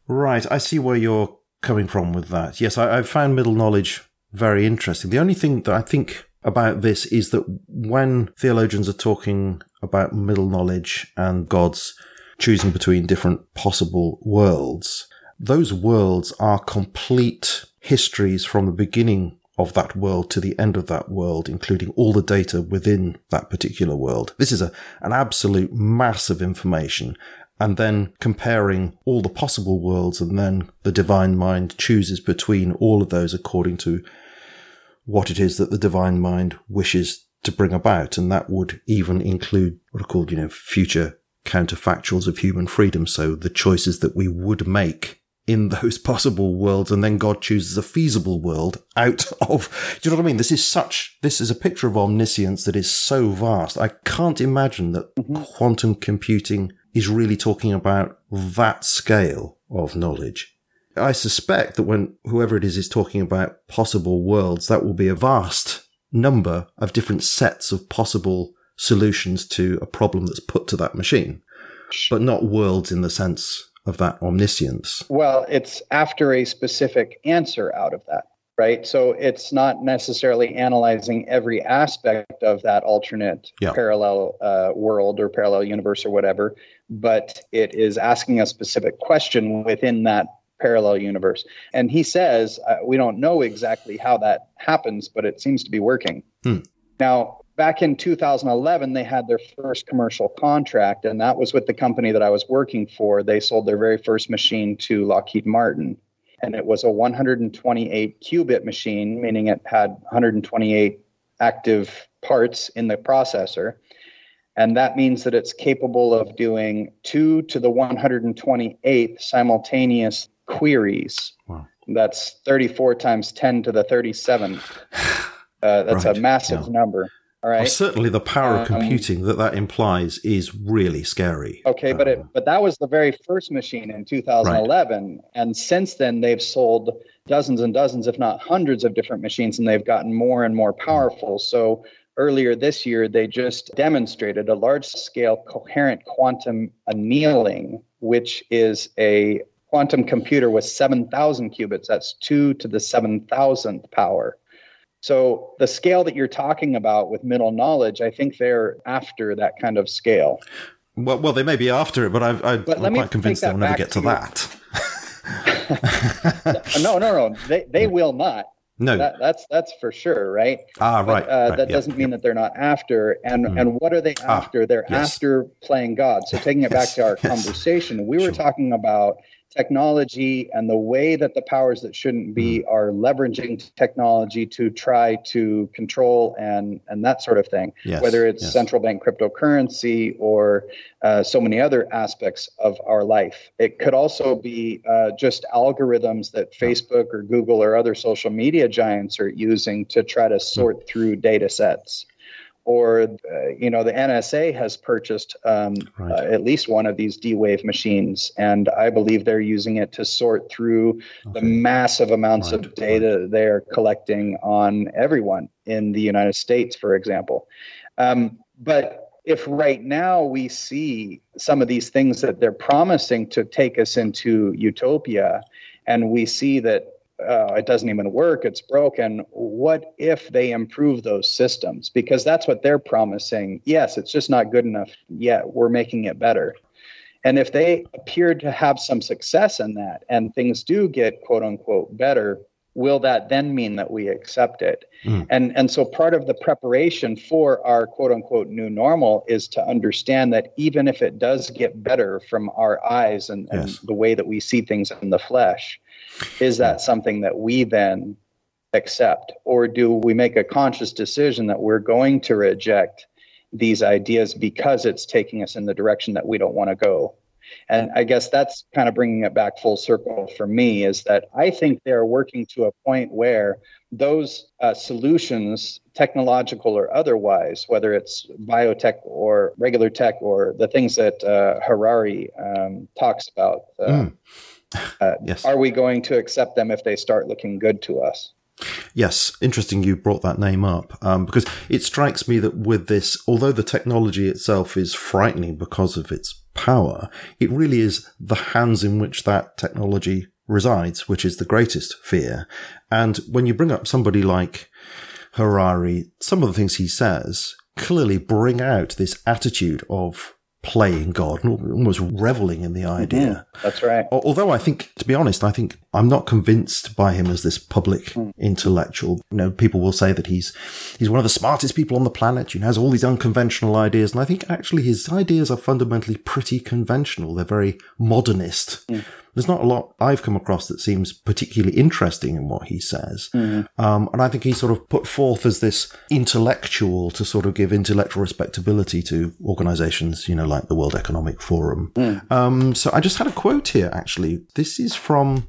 Right. I see where you're coming from with that. Yes, I, I found middle knowledge very interesting. The only thing that I think about this is that when theologians are talking about middle knowledge and God's choosing between different possible worlds. Those worlds are complete histories from the beginning of that world to the end of that world, including all the data within that particular world. This is a, an absolute mass of information. And then comparing all the possible worlds and then the divine mind chooses between all of those according to what it is that the divine mind wishes to bring about. And that would even include what are called, you know, future counterfactuals of human freedom. So the choices that we would make in those [LAUGHS] possible worlds, and then God chooses a feasible world out of. Do you know what I mean? This is such. This is a picture of omniscience that is so vast. I can't imagine that mm-hmm. quantum computing is really talking about that scale of knowledge. I suspect that when whoever it is is talking about possible worlds, that will be a vast number of different sets of possible solutions to a problem that's put to that machine, but not worlds in the sense of that omniscience. Well, it's after a specific answer out of that, right? So it's not necessarily analyzing every aspect of that alternate yeah. parallel uh, world or parallel universe or whatever, but it is asking a specific question within that parallel universe. And he says, uh, we don't know exactly how that happens, but it seems to be working. Hmm. Now, back in 2011, they had their first commercial contract, and that was with the company that I was working for. They sold their very first machine to Lockheed Martin, and it was a 128 qubit machine, meaning it had 128 active parts in the processor. And that means that it's capable of doing two to the 128th simultaneous queries. Wow. That's 34 times 10 to the 37th. Uh, that's right. a massive yeah. number. All right. Well, certainly, the power um, of computing that that implies is really scary. Okay, um, but it, um, but that was the very first machine in 2011, right. and since then they've sold dozens and dozens, if not hundreds, of different machines, and they've gotten more and more powerful. So earlier this year, they just demonstrated a large-scale coherent quantum annealing, which is a quantum computer with 7,000 qubits. That's two to the 7,000th power. So the scale that you're talking about with middle knowledge, I think they're after that kind of scale. Well, well, they may be after it, but I, am quite convinced they'll never get to, to that. [LAUGHS] no, no, no. They they will not. No, that, that's that's for sure, right? Ah, right. But, uh, right. That doesn't mean that they're not after. And Mm. and what are they Ah, after? they're yes. after playing God. So taking it back Yes, to our yes. conversation, we were talking about technology and the way that the powers that shouldn't be Mm. are leveraging technology to try to control and and that sort of thing Yes, whether it's yes. central bank cryptocurrency or uh, so many other aspects of our life. It could also be uh, just algorithms that Facebook or Google or other social media giants are using to try to sort through data sets. Or, uh, you know, the NSA has purchased um, Right. uh, at least one of these D Wave machines, and I believe they're using it to sort through the massive amounts Right, of data they're collecting on everyone in the United States, for example. Um, but if right now we see some of these things that they're promising to take us into utopia, and we see that uh, it doesn't even work, it's broken, what if they improve those systems? Because that's what they're promising. Yes, it's just not good enough yet. We're making it better. And if they appear to have some success in that and things do get quote unquote better, will that then mean that we accept it? Mm. And and so part of the preparation for our quote unquote new normal is to understand that even if it does get better from our eyes and, and the way that we see things in the flesh, is that something that we then accept? Or do we make a conscious decision that we're going to reject these ideas because it's taking us in the direction that we don't want to go? And I guess that's kind of bringing it back full circle for me is that I think they're working to a point where those uh, solutions, technological or otherwise, whether it's biotech or regular tech or the things that uh, Harari um, talks about, uh, Mm. uh, [LAUGHS] Yes. are we going to accept them if they start looking good to us? Yes, interesting you brought that name up um, because it strikes me that with this, although the technology itself is frightening because of its power, it really is the hands in which that technology resides, which is the greatest fear. And when you bring up somebody like Harari, some of the things he says clearly bring out this attitude of playing God, almost reveling in the idea. Mm-hmm. That's right. Although I think, to be honest, I think I'm not convinced by him as this public intellectual. You know, people will say that he's he's one of the smartest people on the planet. You know, has all these unconventional ideas, and I think actually his ideas are fundamentally pretty conventional. They're very modernist. There's not a lot I've come across that seems particularly interesting in what he says. Um, and I think he's sort of put forth as this intellectual to sort of give intellectual respectability to organizations, you know, like the World Economic Forum. Um, so I just had a quote here, actually. This is from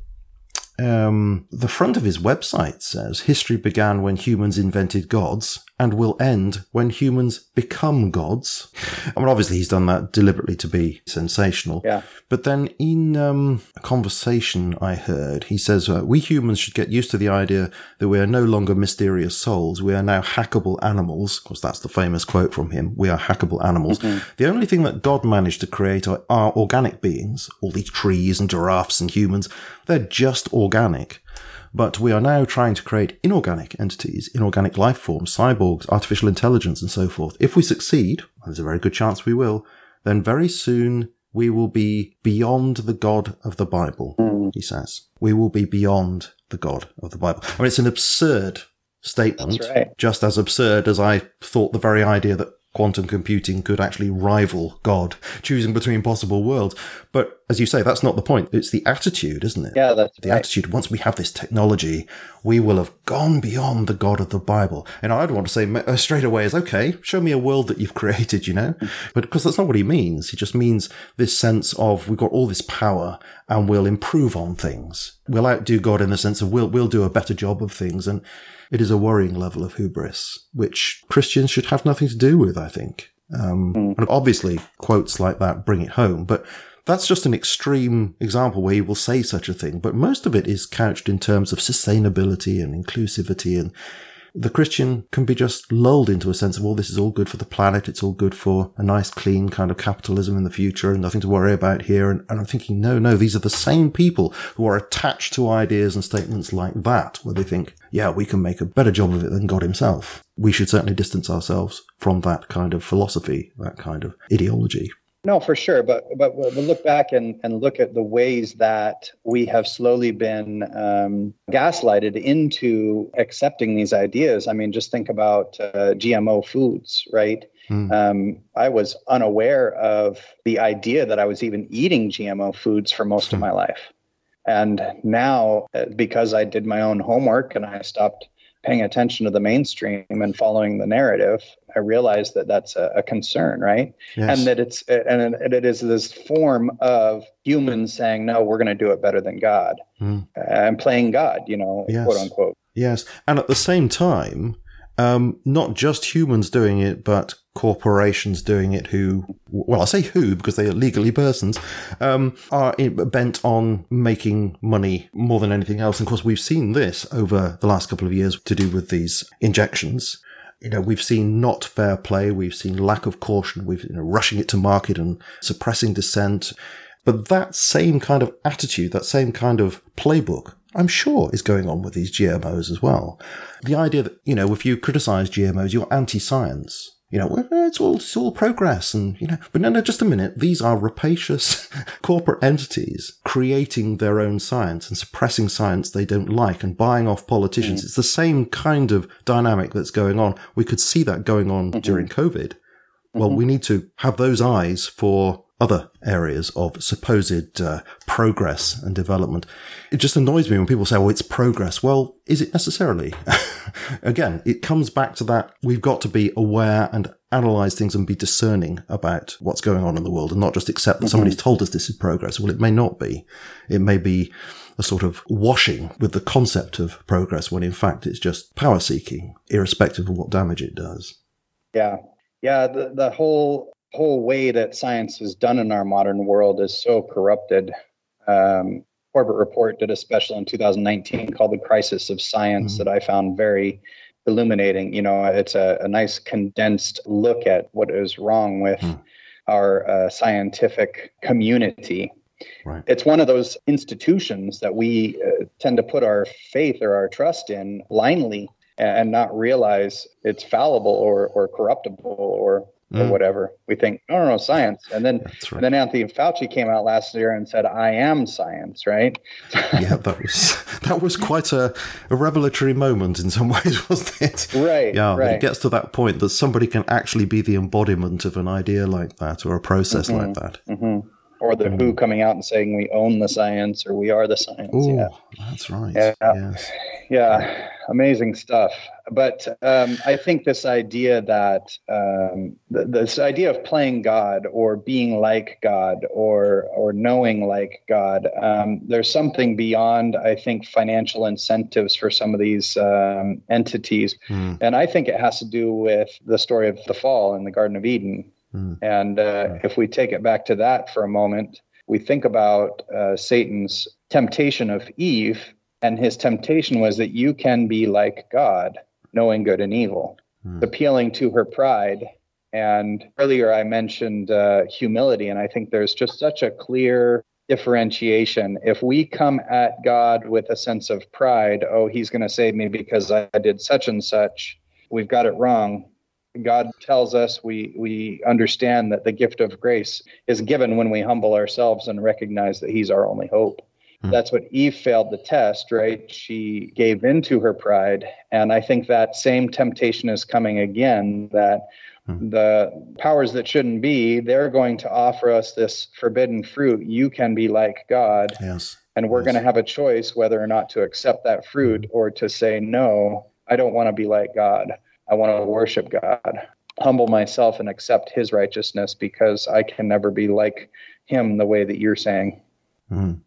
um, the front of his website says history began when humans invented gods and will end when humans become gods. I mean, obviously he's done that deliberately to be sensational. Yeah. But then in um, a conversation I heard, he says, uh, we humans should get used to the idea that we are no longer mysterious souls. We are now hackable animals. Of course, that's the famous quote from him. We are hackable animals. The only thing that God managed to create are, are organic beings. All these trees and giraffes and humans, they're just organic. But we are now trying to create inorganic entities, inorganic life forms, cyborgs, artificial intelligence, and so forth. If we succeed, there's a very good chance we will, then very soon we will be beyond the God of the Bible, mm. he says. We will be beyond the God of the Bible. I mean, it's an absurd statement, right. just as absurd as I thought the very idea that quantum computing could actually rival God, choosing between possible worlds. But as you say, that's not the point. It's the attitude, isn't it? Yeah, that's the right. attitude. Once we have this technology, we will have gone beyond the God of the Bible. And I'd want to say uh, straight away is okay. Show me a world that you've [LAUGHS] created, you know. But because that's not what he means. He just means this sense of we've got all this power and we'll improve on things. We'll outdo God in the sense of we'll we'll do a better job of things. And it is a worrying level of hubris, which Christians should have nothing to do with. I think. Um, and obviously, quotes like that bring it home, but that's just an extreme example where you will say such a thing. But most of it is couched in terms of sustainability and inclusivity. And the Christian can be just lulled into a sense of, well, this is all good for the planet. It's all good for a nice, clean kind of capitalism in the future and nothing to worry about here. And, and I'm thinking, no, no, these are the same people who are attached to ideas and statements like that, where they think, yeah, we can make a better job of it than God himself. We should certainly distance ourselves from that kind of philosophy, that kind of ideology. No, for sure. But but we'll look back and, and look at the ways that we have slowly been um, gaslighted into accepting these ideas. I mean, just think about uh, GMO foods, right? Mm. Um, I was unaware of the idea that I was even eating GMO foods for most mm. of hmm. my life. And now, uh, because I did my own homework and I stopped paying attention to the mainstream and following the narrative, I realized that that's a, a concern, right? Yes. And that it's and it is this form of humans saying, "No, we're going to do it better than God," mm. and playing God, you know, yes. quote unquote. Yes, and at the same time, um, not just humans doing it, but corporations doing it who, well, I say who because they are legally persons, um, are bent on making money more than anything else. And of course, we've seen this over the last couple of years to do with these injections. You know, we've seen not fair play. We've seen lack of caution. We've, you know, rushing it to market and suppressing dissent. But that same kind of attitude, that same kind of playbook I'm sure is going on with these GMOs as well. The idea that, you know, if you criticize GMOs, you're anti-science. You know, it's all, it's all progress and, you know, but no, no, just a minute. These are rapacious [LAUGHS] corporate entities creating their own science and suppressing science they don't like and buying off politicians. Mm. It's the same kind of dynamic that's going on. We could see that going on mm-hmm. during COVID. Well, mm-hmm. we need to have those eyes for other areas of supposed uh, progress and development. It just annoys me when people say, "Oh, it's progress." Well, is it necessarily? [LAUGHS] Again, it comes back to that we've got to be aware and analyze things and be discerning about what's going on in the world and not just accept that mm-hmm. somebody's told us this is progress. Well, it may not be. It may be a sort of washing with the concept of progress when in fact it's just power seeking, irrespective of what damage it does. Yeah. Yeah, the, the whole whole way that science is done in our modern world is so corrupted. Um, Corbett Report did a special in 2019 called "The Crisis of Science" mm-hmm. that I found very illuminating. You know, it's a, a nice condensed look at what is wrong with mm. our uh, scientific community. Right. It's one of those institutions that we uh, tend to put our faith or our trust in blindly and not realize it's fallible or, or corruptible or or mm. whatever. We think, no, no, no, science. And then, right. and then Anthony Fauci came out last year and said, "I am science." Right? [LAUGHS] yeah, that was that was quite a, a revelatory moment in some [LAUGHS] ways, wasn't it? Right. Yeah. Right. It gets to that point that somebody can actually be the embodiment of an idea like that or a process mm-hmm. like that. Mm-hmm. Or the mm. WHO coming out and saying we own the science or we are the science. Ooh, yeah, that's right. Yeah. Yes. Yeah amazing stuff. But um, I think this idea that um, th- this idea of playing God or being like God or or knowing like God, um, there's something beyond. I think financial incentives for some of these um, entities, mm. and I think it has to do with the story of the fall in the Garden of Eden. Mm. And uh, mm. if we take it back to that for a moment, we think about uh, Satan's temptation of Eve and his temptation was that you can be like God, knowing good and evil, hmm. appealing to her pride. And earlier I mentioned uh, humility, and I think there's just such a clear differentiation. If we come at God with a sense of pride, oh, he's going to save me because I did such and such, we've got it wrong. God tells us we we understand that the gift of grace is given when we humble ourselves and recognize that He's our only hope. Hmm. That's what Eve failed the test, right? She gave in to her pride. And I think that same temptation is coming again that hmm. the powers that shouldn't be, they're going to offer us this forbidden fruit. You can be like God. Yes. And we're yes. going to have a choice whether or not to accept that fruit or to say, no, I don't want to be like God. I want to worship God, humble myself and accept his righteousness because I can never be like him the way that you're saying. Mm.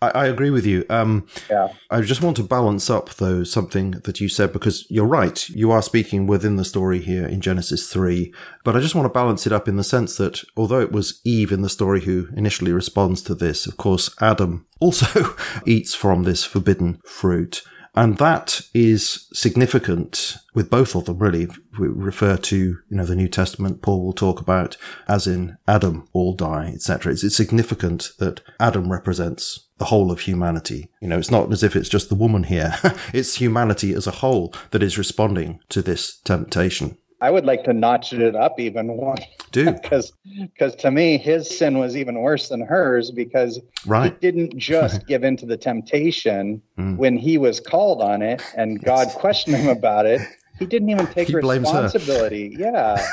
I, I agree with you. Um, yeah. I just want to balance up, though, something that you said, because you're right. You are speaking within the story here in Genesis 3. But I just want to balance it up in the sense that although it was Eve in the story who initially responds to this, of course, Adam also [LAUGHS] eats from this forbidden fruit. And that is significant with both of them, really. We refer to, you know, the New Testament, Paul will talk about, as in Adam, all die, etc. It's, it's significant that Adam represents the whole of humanity. You know, it's not as if it's just the woman here. [LAUGHS] it's humanity as a whole that is responding to this temptation. I would like to notch it up even one. Do. [LAUGHS] Because because to me, his sin was even worse than hers because right. he didn't just [LAUGHS] give in to the temptation mm. when he was called on it and God questioned him about it. He didn't even take responsibility. Yeah.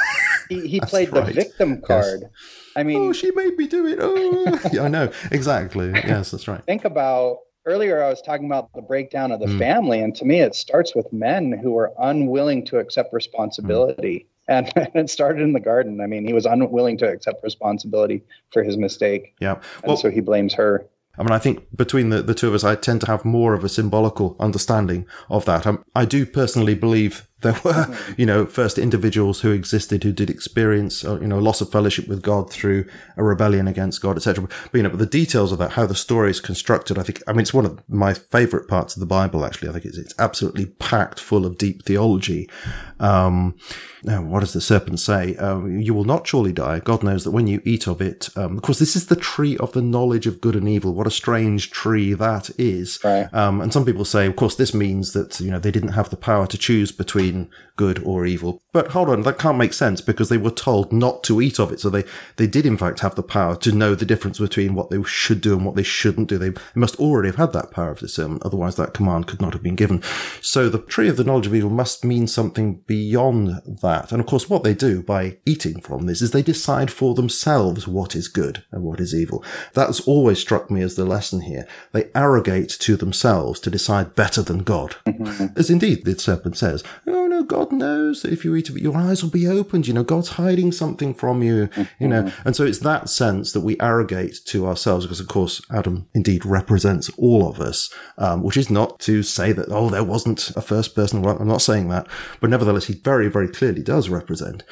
He, he [LAUGHS] played right. the victim card. Yes. I mean, oh, she made me do it. Oh, yeah, I know exactly. Yes, that's right. Think about earlier. I was talking about the breakdown of the mm. family, and to me, it starts with men who are unwilling to accept responsibility. Mm. [LAUGHS] And it started in the garden. I mean, he was unwilling to accept responsibility for his mistake. Yeah. Well, and so he blames her. I mean, I think between the, the two of us, I tend to have more of a symbolical understanding of that. Um, I do personally believe there were, you know, first individuals who existed who did experience, uh, you know, loss of fellowship with God through a rebellion against God, etc. But, you know, but the details of that, how the story is constructed, I think, I mean, it's one of my favorite parts of the Bible, actually. I think it's, it's absolutely packed full of deep theology. Um, now, what does the serpent say? Uh, you will not surely die. God knows that when you eat of it, um, of course, this is the tree of the knowledge of good and evil. What a strange tree that is. Right. Um, and some people say, of course, this means that, you know, they didn't have the power to choose between between good or evil. But hold on, that can't make sense because they were told not to eat of it. So they, they did in fact have the power to know the difference between what they should do and what they shouldn't do. They, they must already have had that power of discernment. Otherwise that command could not have been given. So the tree of the knowledge of evil must mean something beyond that. And of course, what they do by eating from this is they decide for themselves what is good and what is evil. That's always struck me as the lesson here. They arrogate to themselves to decide better than God. Mm-hmm. As indeed the serpent says, oh, no, God knows that if you eat of it, your eyes will be opened. You know, God's hiding something from you, you know. Mm-hmm. And so it's that sense that we arrogate to ourselves because, of course, Adam indeed represents all of us, um, which is not to say that, oh, there wasn't a first person. Well, I'm not saying that, but nevertheless, he very, very clearly does represent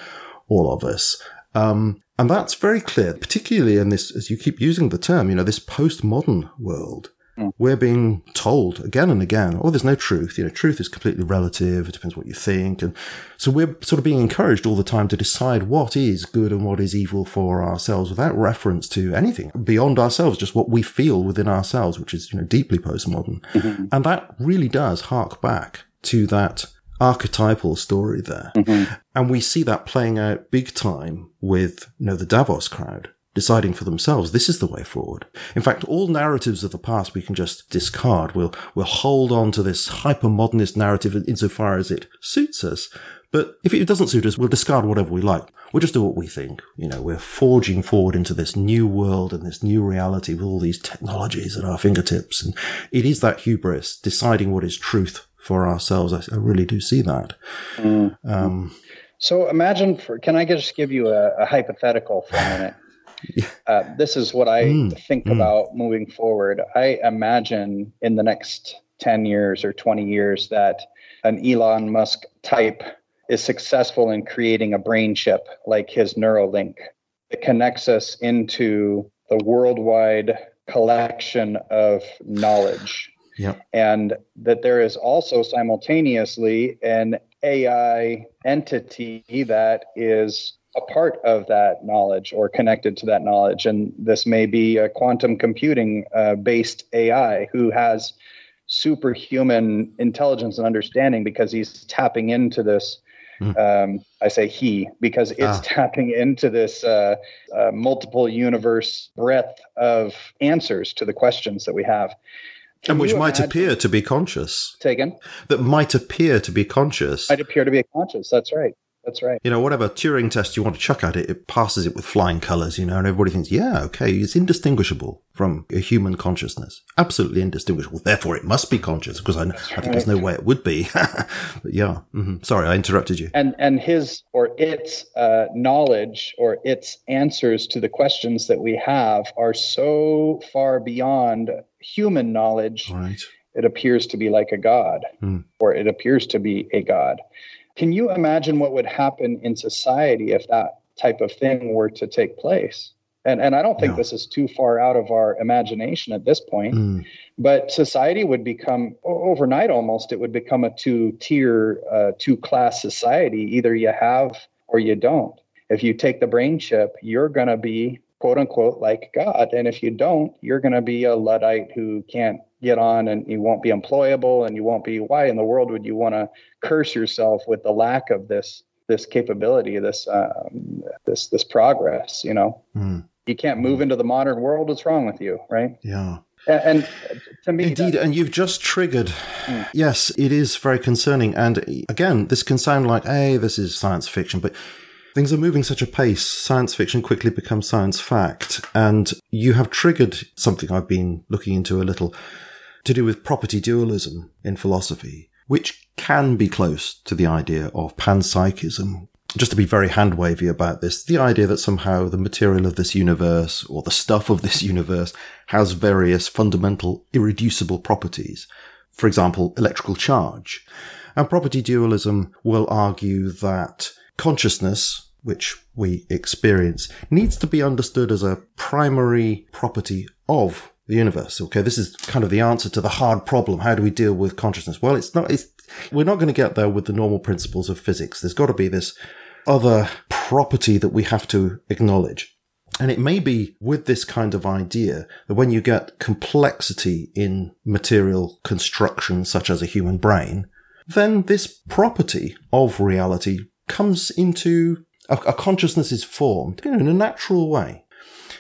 all of us. Um, and that's very clear, particularly in this, as you keep using the term, you know, this postmodern world. Mm. We're being told again and again, oh, there's no truth. You know, truth is completely relative. It depends what you think. And so we're sort of being encouraged all the time to decide what is good and what is evil for ourselves without reference to anything beyond ourselves, just what we feel within ourselves, which is, you know, deeply postmodern. Mm-hmm. And that really does hark back to that archetypal story there. Mm-hmm. And we see that playing out big time with, you know, the Davos crowd deciding for themselves this is the way forward. In fact, all narratives of the past we can just discard. We'll, we'll hold on to this hyper-modernist narrative insofar as it suits us. But if it doesn't suit us, we'll discard whatever we like. We'll just do what we think. You know, we're forging forward into this new world and this new reality with all these technologies at our fingertips. And it is that hubris deciding what is truth for ourselves. I, I really do see that. Mm. Um, so imagine for, can I just give you a, a hypothetical for a [LAUGHS] minute? Uh, this is what I mm, think mm. about moving forward. I imagine in the next 10 years or 20 years that an Elon Musk type is successful in creating a brain chip like his Neuralink that connects us into the worldwide collection of knowledge. Yeah. And that there is also simultaneously an AI entity that is a part of that knowledge or connected to that knowledge. And this may be a quantum computing uh, based AI who has superhuman intelligence and understanding because he's tapping into this. Mm. Um, I say he because it's ah. tapping into this uh, uh, multiple universe breadth of answers to the questions that we have. And which might appear to be conscious. Taken. That might appear to be conscious. Might appear to be conscious. That's right. That's right. You know, whatever Turing test you want to chuck at it, it passes it with flying colors, you know, and everybody thinks, yeah, okay, it's indistinguishable from a human consciousness. Absolutely indistinguishable. Therefore, it must be conscious because I, I think there's no way it would be. [LAUGHS] but yeah. Mm-hmm. Sorry, I interrupted you. And, and his or its uh, knowledge or its answers to the questions that we have are so far beyond human knowledge. Right. It appears to be like a god, mm. or it appears to be a god. Can you imagine what would happen in society if that type of thing were to take place? And, and I don't think this is too far out of our imagination at this point, mm. but society would become overnight almost, it would become a two tier, uh, two class society. Either you have or you don't. If you take the brain chip, you're going to be quote unquote like God. And if you don't, you're going to be a Luddite who can't get on and you won't be employable and you won't be why in the world would you want to curse yourself with the lack of this this capability, this um, this this progress. You know, mm. you can't move into the modern world. What's wrong with you, right? Yeah. And, to me, indeed, and you've just triggered. Mm. Yes, it is very concerning. And again, this can sound like, "Hey, this is science fiction," but things are moving such a pace. Science fiction quickly becomes science fact, and you have triggered something I've been looking into a little to do with property dualism in philosophy, which can be close to the idea of panpsychism. Just to be very hand wavy about this, the idea that somehow the material of this universe or the stuff of this universe has various fundamental irreducible properties. For example, electrical charge. And property dualism will argue that consciousness, which we experience, needs to be understood as a primary property of the universe. Okay, this is kind of the answer to the hard problem. How do we deal with consciousness? Well, it's not, it's, we're not going to get there with the normal principles of physics. There's got to be this other property that we have to acknowledge. And it may be with this kind of idea that when you get complexity in material construction, such as a human brain, then this property of reality comes into a, a consciousness is formed you know, in a natural way.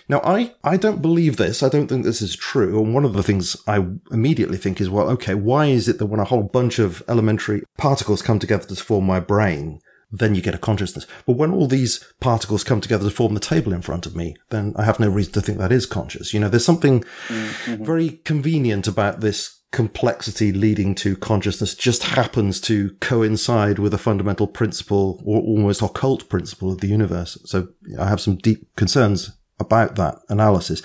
Now, I, I don't believe this. I don't think this is true. And one of the things I immediately think is, well, okay, why is it that when a whole bunch of elementary particles come together to form my brain, then you get a consciousness. But when all these particles come together to form the table in front of me, then I have no reason to think that is conscious. You know, there's something mm-hmm. very convenient about this complexity leading to consciousness just happens to coincide with a fundamental principle or almost occult principle of the universe. So I have some deep concerns about that analysis.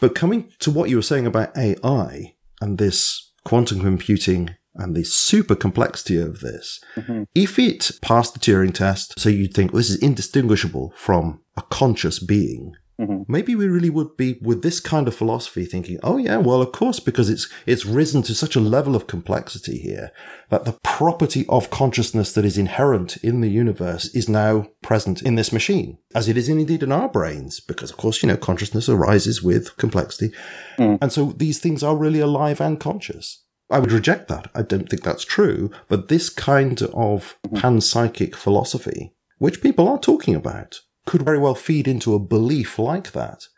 But coming to what you were saying about AI and this quantum computing and the super complexity of this, mm-hmm. if it passed the Turing test, so you'd think well, this is indistinguishable from a conscious being, Mm-hmm. Maybe we really would be with this kind of philosophy thinking, oh yeah, well, of course, because it's, it's risen to such a level of complexity here that the property of consciousness that is inherent in the universe is now present in this machine, as it is indeed in our brains, because of course, you know, consciousness arises with complexity. Mm. And so these things are really alive and conscious. I would reject that. I don't think that's true. But this kind of mm-hmm. panpsychic philosophy, which people are talking about, could very well feed into a belief like that.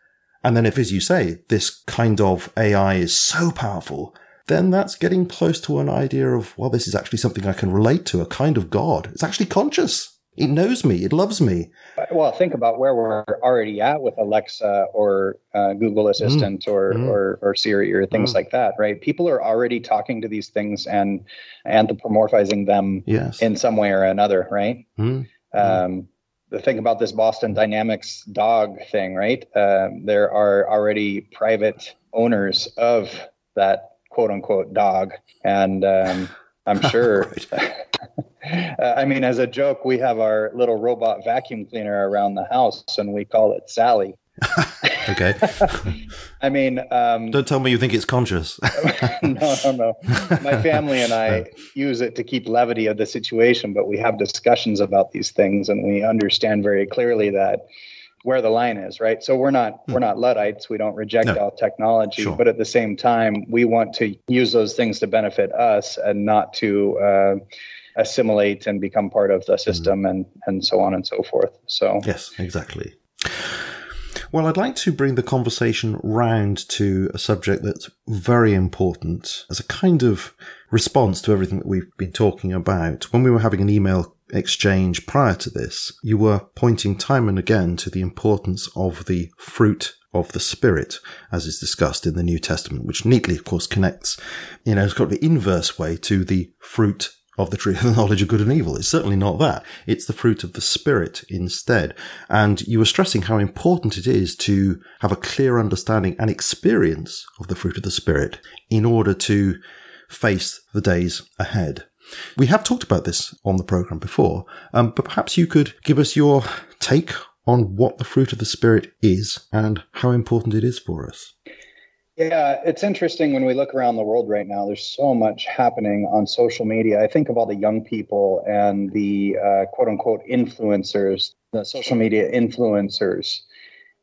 And then if, as you say, this kind of AI is so powerful, then that's getting close to an idea of, well, this is actually something I can relate to, a kind of God. It's actually conscious. It knows me. It loves me. Well, think about where we're already at with Alexa or uh, Google Assistant mm. Or, mm. or, or Siri or things mm. like that, right? People are already talking to these things and anthropomorphizing them yes. in some way or another, right? Mm. Um, the thing about this Boston Dynamics dog thing, right? Um, there are already private owners of that quote unquote dog. And um, I'm [LAUGHS] sure, [LAUGHS] I mean, as a joke, we have our little robot vacuum cleaner around the house and we call it Sally. [LAUGHS] okay. I mean, um, don't tell me you think it's conscious. [LAUGHS] no, no, no. My family and I [LAUGHS] use it to keep levity of the situation, but we have discussions about these things, and we understand very clearly that where the line is, right? So we're not hmm. we're not luddites. We don't reject no. all technology, sure. but at the same time, we want to use those things to benefit us and not to. Uh, assimilate and become part of the system mm. and and so on and so forth so yes exactly well, I'd like to bring the conversation round to a subject that's very important as a kind of response to everything that we've been talking about. When we were having an email exchange prior to this, you were pointing time and again to the importance of the fruit of the Spirit, as is discussed in the New Testament, which neatly, of course, connects, you know, it's got the inverse way to the fruit of the tree of the [LAUGHS] knowledge of good and evil. It's certainly not that. It's the fruit of the spirit instead. And you were stressing how important it is to have a clear understanding and experience of the fruit of the spirit in order to face the days ahead. We have talked about this on the program before, um, but perhaps you could give us your take on what the fruit of the spirit is and how important it is for us. Yeah, it's interesting when we look around the world right now. There's so much happening on social media. I think of all the young people and the uh, quote unquote influencers, the social media influencers.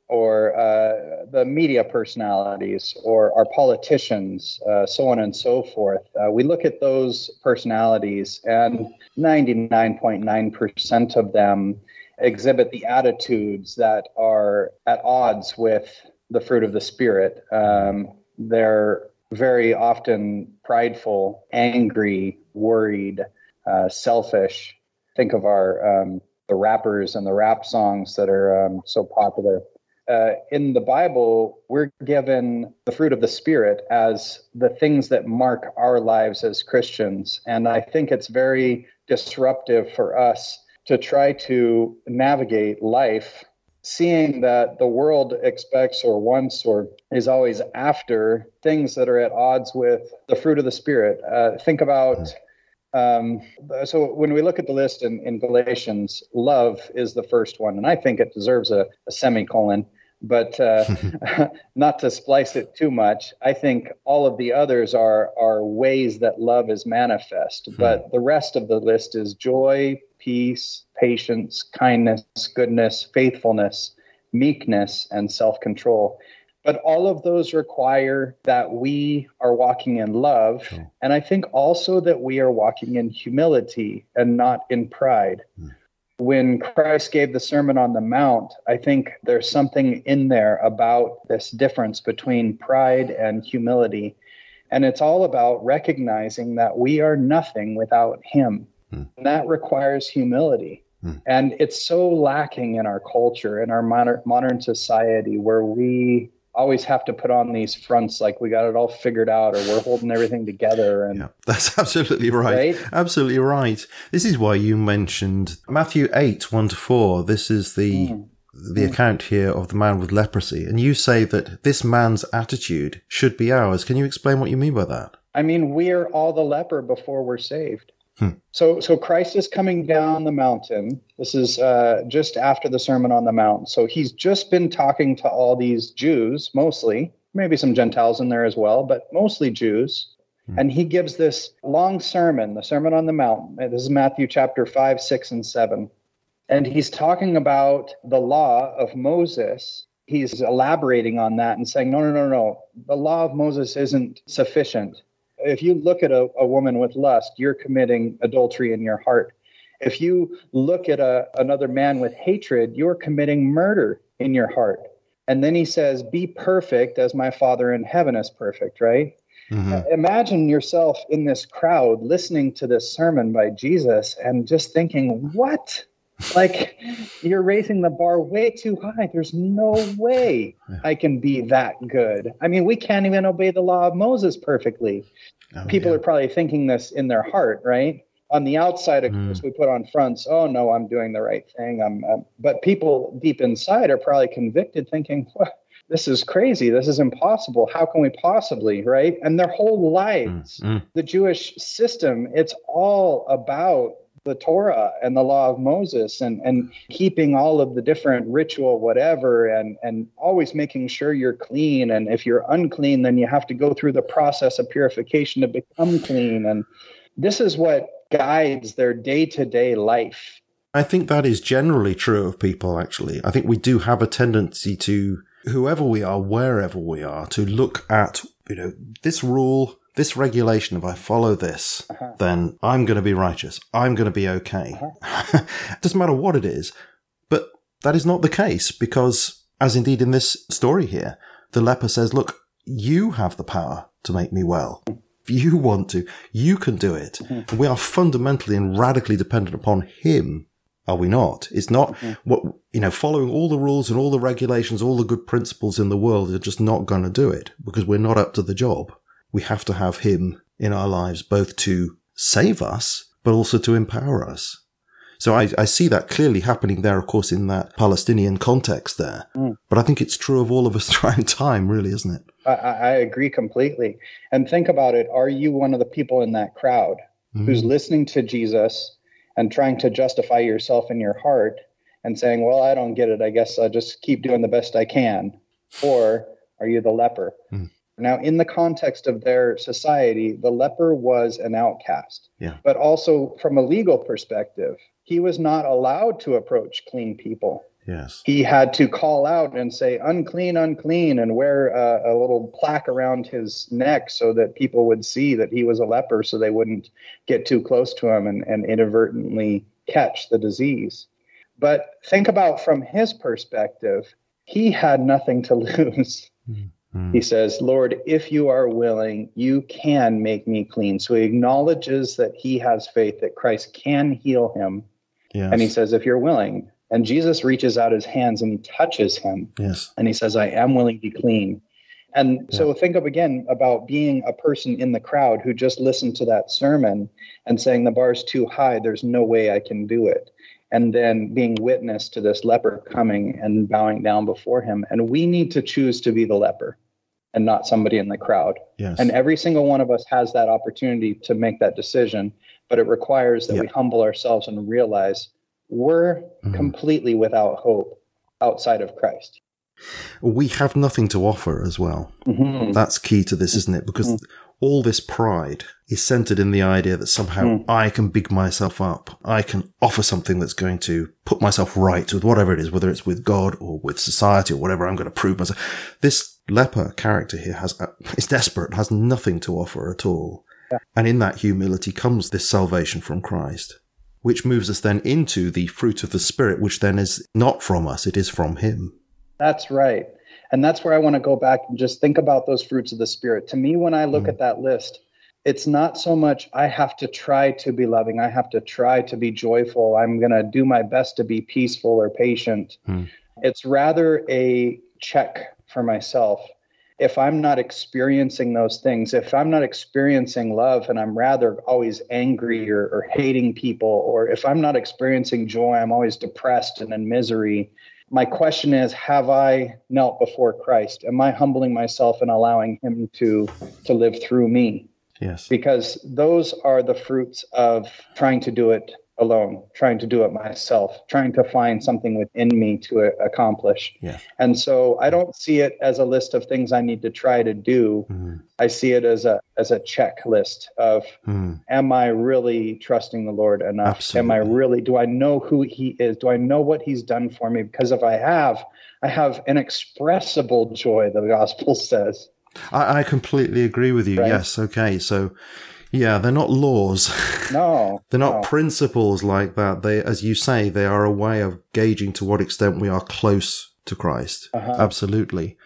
or uh, the media personalities or our politicians, uh, so on and so forth. Uh, we look at those personalities, and 99.9% of them exhibit the attitudes that are at odds with the fruit of the Spirit. Um, they're very often prideful, angry, worried, uh, selfish. Think of our um, the rappers and the rap songs that are um, so popular uh, in the Bible, we're given the fruit of the Spirit as the things that mark our lives as Christians. And I think it's very disruptive for us to try to navigate life seeing that the world expects or wants or is always after things that are at odds with the fruit of the Spirit. Uh, think about. Um, so when we look at the list in, in Galatians, love is the first one, and I think it deserves a, a semicolon but uh, [LAUGHS] [LAUGHS] not to splice it too much. I think all of the others are are ways that love is manifest, hmm. but the rest of the list is joy, peace, patience, kindness, goodness, faithfulness, meekness, and self control. But all of those require that we are walking in love. Sure. And I think also that we are walking in humility and not in pride. Hmm when Christ gave the Sermon on the Mount, I think there's something in there about this difference between pride and humility. And it's all about recognizing that we are nothing without Him. Hmm. And that requires humility. Hmm. And it's so lacking in our culture, in our modern, modern society, where we always have to put on these fronts like we got it all figured out or we're holding everything together and yeah, [LAUGHS] that's absolutely right. right. absolutely right this is why you mentioned matthew 8 1 to 4 this is the mm. the mm. account here of the man with leprosy and you say that this man's attitude should be ours can you explain what you mean by that i mean we're all the leper before we're saved Hmm. So, so Christ is coming down the mountain. This is uh, just after the Sermon on the Mount. So he's just been talking to all these Jews, mostly, maybe some Gentiles in there as well, but mostly Jews. Hmm. And he gives this long sermon, the Sermon on the Mount. This is Matthew chapter 5, 6, and 7. And he's talking about the law of Moses. He's elaborating on that and saying, no, no, no, no. The law of Moses isn't sufficient if you look at a, a woman with lust, you're committing adultery in your heart. If you look at a, another man with hatred, you're committing murder in your heart. And then he says, Be perfect as my Father in heaven is perfect, right? Mm-hmm. Imagine yourself in this crowd listening to this sermon by Jesus and just thinking, What? Like you're raising the bar way too high. There's no way I can be that good. I mean, we can't even obey the law of Moses perfectly. Oh, People yeah. are probably thinking this in their heart, right? On the outside, of mm. course, we put on fronts. Oh no, I'm doing the right thing. I'm, I'm but people deep inside are probably convicted, thinking, well, "This is crazy. This is impossible. How can we possibly?" Right? And their whole lives, mm. Mm. the Jewish system, it's all about the Torah and the law of Moses and, and keeping all of the different ritual, whatever, and, and always making sure you're clean. And if you're unclean, then you have to go through the process of purification to become clean. And this is what guides their day to day life. I think that is generally true of people, actually. I think we do have a tendency to, whoever we are, wherever we are, to look at, you know, this rule this regulation, if I follow this, uh-huh. then I'm going to be righteous. I'm going to be okay. Uh-huh. [LAUGHS] Doesn't matter what it is. But that is not the case because, as indeed in this story here, the leper says, look, you have the power to make me well. If you want to, you can do it. Mm-hmm. We are fundamentally and radically dependent upon him. Are we not? It's not mm-hmm. what, you know, following all the rules and all the regulations, all the good principles in the world are just not going to do it because we're not up to the job we have to have him in our lives, both to save us, but also to empower us. So I, I see that clearly happening there, of course, in that Palestinian context there. Mm. But I think it's true of all of us [LAUGHS] throughout time, really, isn't it? I, I, agree completely. And think about it. Are you one of the people in that crowd mm. who's listening to Jesus and trying to justify yourself in your heart and saying, well, I don't get it. I guess I'll just keep doing the best I can. Or are you the leper? Mm. Now, in the context of their society, the leper was an outcast. Yeah. But also from a legal perspective, he was not allowed to approach clean people. Yes. He had to call out and say, unclean, unclean, and wear a, a, little plaque around his neck so that people would see that he was a leper so they wouldn't get too close to him and, and inadvertently catch the disease. But think about from his perspective, he had nothing to [LAUGHS] lose. Hmm. Mm-hmm. He says, Lord, if you are willing, you can make me clean. So he acknowledges that he has faith that Christ can heal him. Yes. And he says, if you're willing. And Jesus reaches out his hands and he touches him. Yes. And he says, I am willing to be clean. And yeah. so think of again about being a person in the crowd who just listened to that sermon and saying, the bar's too high. There's no way I can do it and then being witness to this leper coming and bowing down before him. And we need to choose to be the leper and not somebody in the crowd. Yes. And every single one of us has that opportunity to make that decision, but it requires that yep. we humble ourselves and realize we're mm-hmm. completely without hope outside of Christ. We have nothing to offer as well. Mm-hmm. That's key to this, isn't it? Because mm-hmm all this pride is centered in the idea that somehow mm. I can big myself up. I can offer something that's going to put myself right with whatever it is, whether it's with God or with society or whatever. I'm going to prove myself. This leper character here has, uh, is desperate, has nothing to offer at all. Yeah. And in that humility comes this salvation from Christ, which moves us then into the fruit of the Spirit, which then is not from us, it is from Him. That's right. And that's where I want to go back and just think about those fruits of the Spirit. To me, when I look mm. at that list, it's not so much I have to try to be loving, I have to try to be joyful, I'm going to do my best to be peaceful or patient. Mm. It's rather a check for myself. If I'm not experiencing those things, if I'm not experiencing love and I'm rather always angry or, or hating people, or if I'm not experiencing joy, I'm always depressed and in misery, my question is have i knelt before christ am i humbling myself and allowing him to to live through me yes because those are the fruits of trying to do it alone, trying to do it myself, trying to find something within me to uh, accomplish. Yeah. And so I don't see it as a list of things I need to try to do. Mm. I see it as a as a checklist of mm. am I really trusting the Lord enough? Absolutely. Am I really do I know who he is? Do I know what he's done for me? Because if I have, I have inexpressible joy, the gospel [LAUGHS] says. I, I completely agree with you. Right? Yes. Okay. So yeah, they're not laws. [LAUGHS] No. they're not no. principles like that. They, as you say, they are a way of gauging to what extent we are close to Christ. Uh-huh. Absolutely.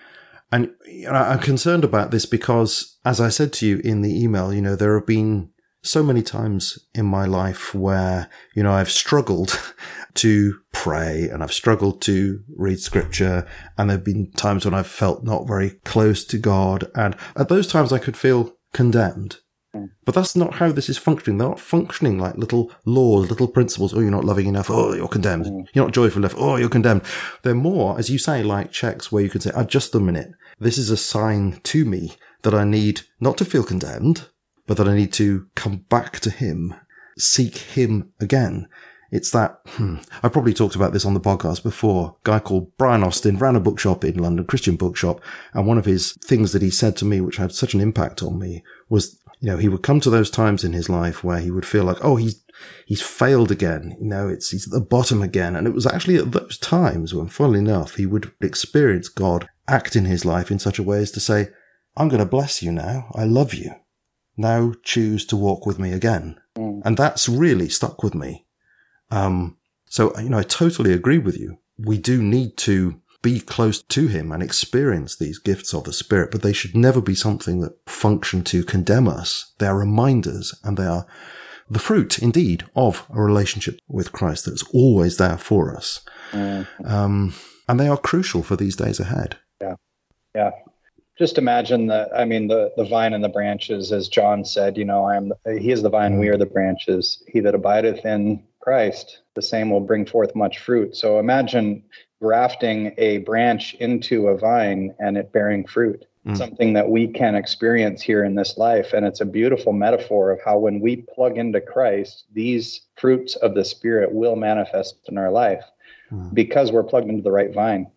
And you know, I'm concerned about this because, as I said to you in the email, you know, there have been so many times in my life where, you know, I've struggled [LAUGHS] to pray and I've struggled to read scripture. And there have been times when I've felt not very close to God. And at those times I could feel condemned. But that's not how this is functioning. They're not functioning like little laws, little principles. Oh, you're not loving enough. Oh, you're condemned. Mm. You're not joyful enough. Oh, you're condemned. They're more, as you say, like checks where you can say, oh, just a minute. This is a sign to me that I need not to feel condemned, but that I need to come back to him, seek him again. It's that, hmm, I probably talked about this on the podcast before. A guy called Brian Austin ran a bookshop in London, Christian bookshop. And one of his things that he said to me, which had such an impact on me was you know, he would come to those times in his life where he would feel like, oh, he's, he's failed again. You know, it's, he's at the bottom again. And it was actually at those times when, funnily enough, he would experience God act in his life in such a way as to say, I'm going to bless you now. I love you. Now choose to walk with me again. Mm. And that's really stuck with me. Um, so, you know, I totally agree with you. We do need to be close to him and experience these gifts of the Spirit, but they should never be something that function to condemn us. They are reminders and they are the fruit, indeed, of a relationship with Christ that's always there for us. Mm-hmm. Um, and they are crucial for these days ahead. Yeah. Yeah. Just imagine that. I mean, the, the vine and the branches, as John said, you know, I am, he is the vine, we are the branches. He that abideth in Christ, the same will bring forth much fruit. So imagine grafting a branch into a vine and it bearing fruit. Mm. Something that we can experience here in this life. And it's a beautiful metaphor of how when we plug into Christ, these fruits of the Spirit will manifest in our life mm. because we're plugged into the right vine.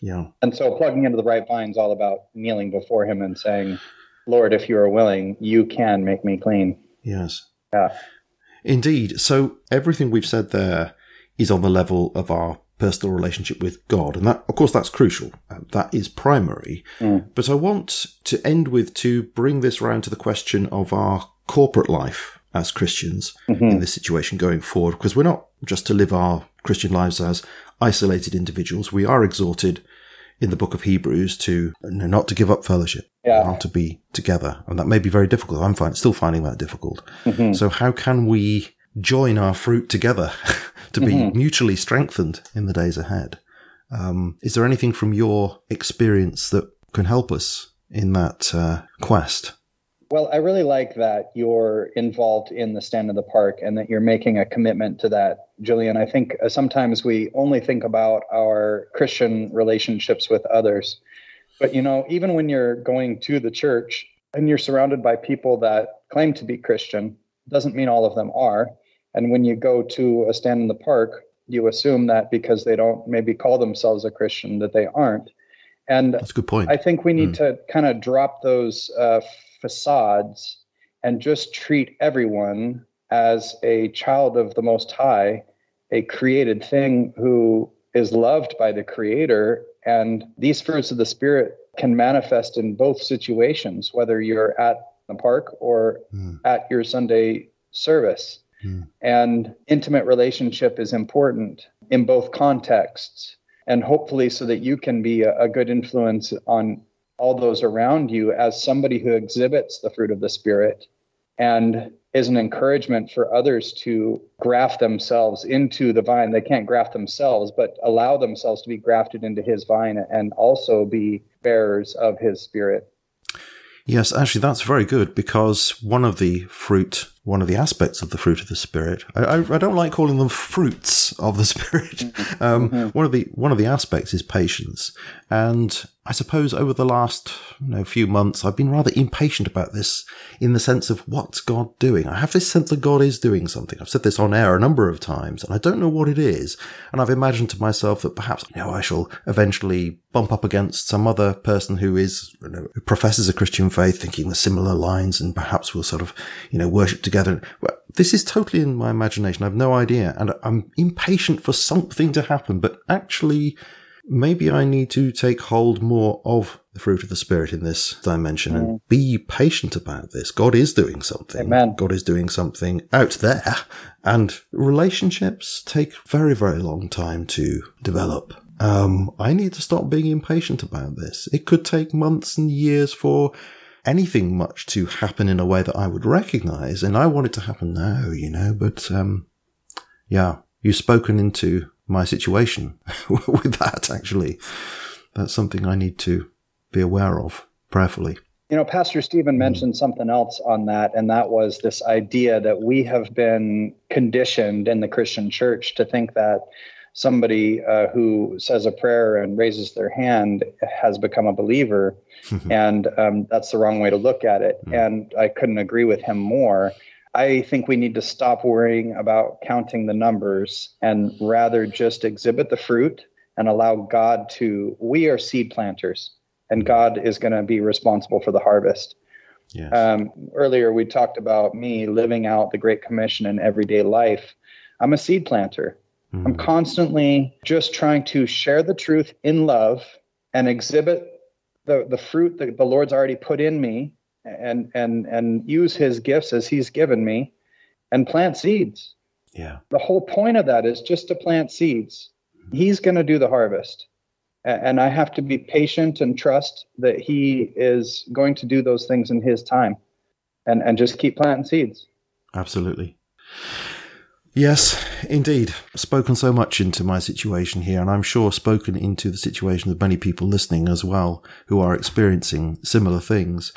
Yeah. And so plugging into the right vine is all about kneeling before Him and saying, Lord, if you are willing, you can make me clean. Yes. Yeah. Indeed. So everything we've said there is on the level of our personal relationship with God. And that, of course, that's crucial. Um, that is primary. Mm. But I want to end with to bring this round to the question of our corporate life as Christians mm-hmm. in this situation going forward, because we're not just to live our Christian lives as isolated individuals. We are exhorted in the book of Hebrews to not to give up fellowship, yeah. not to be together. And that may be very difficult. I'm find, still finding that difficult. Mm-hmm. So how can we join our fruit together [LAUGHS] to be mm-hmm. mutually strengthened in the days ahead? Um, is there anything from your experience that can help us in that uh, quest? Well, I really like that you're involved in the stand in the park and that you're making a commitment to that, Julian. I think uh, sometimes we only think about our Christian relationships with others. But, you know, even when you're going to the church and you're surrounded by people that claim to be Christian, doesn't mean all of them are. And when you go to a stand in the park, you assume that because they don't maybe call themselves a Christian, that they aren't. And that's a good point. I think we need mm. to kind of drop those uh, facades and just treat everyone as a child of the Most High, a created thing who is loved by the Creator. And these fruits of the Spirit can manifest in both situations, whether you're at the park or mm. at your Sunday service. Mm. And intimate relationship is important in both contexts. And hopefully, so that you can be a, a good influence on all those around you as somebody who exhibits the fruit of the Spirit and is an encouragement for others to graft themselves into the vine. They can't graft themselves, but allow themselves to be grafted into his vine and also be bearers of his Spirit. Yes, actually, that's very good because one of the fruit one of the aspects of the fruit of the spirit. I, I, I don't like calling them fruits of the [LAUGHS] spirit. Mm-hmm. Um, mm-hmm. One of the one of the aspects is patience, and I suppose over the last you know, few months, I've been rather impatient about this in the sense of what's God doing. I have this sense that God is doing something. I've said this on air a number of times, and I don't know what it is. And I've imagined to myself that perhaps you know I shall eventually bump up against some other person who is you know, who professes a Christian faith, thinking the similar lines, and perhaps we'll sort of you know worship together. This is totally in my imagination. I have no idea, and I'm impatient for something to happen. But actually maybe I need to take hold more of the fruit of the Spirit in this dimension mm. and be patient about this. God is doing something. Amen. God is doing something out there. And relationships take very, very long time to develop. Um, I need to stop being impatient about this. It could take months and years for anything much to happen in a way that I would recognize. And I want it to happen now, you know, but, um, yeah, you've spoken into my situation [LAUGHS] with that, actually. That's something I need to be aware of prayerfully. You know, Pastor Stephen hmm. mentioned something else on that, and that was this idea that we have been conditioned in the Christian church to think that somebody uh, who says a prayer and raises their hand has become a believer. [LAUGHS] and um, that's the wrong way to look at it. Mm. And I couldn't agree with him more. I think we need to stop worrying about counting the numbers and rather just exhibit the fruit and allow God to. We are seed planters, and God is going to be responsible for the harvest. Yes. Um, earlier, we talked about me living out the Great Commission in everyday life. I'm a seed planter. Mm-hmm. I'm constantly just trying to share the truth in love and exhibit the, the fruit that the Lord's already put in me and and and use his gifts as he's given me and plant seeds. Yeah. The whole point of that is just to plant seeds. He's going to do the harvest. And I have to be patient and trust that he is going to do those things in his time and, and just keep planting seeds. Absolutely. Yes, indeed. Spoken so much into my situation here, and I'm sure spoken into the situation of many people listening as well who are experiencing similar things.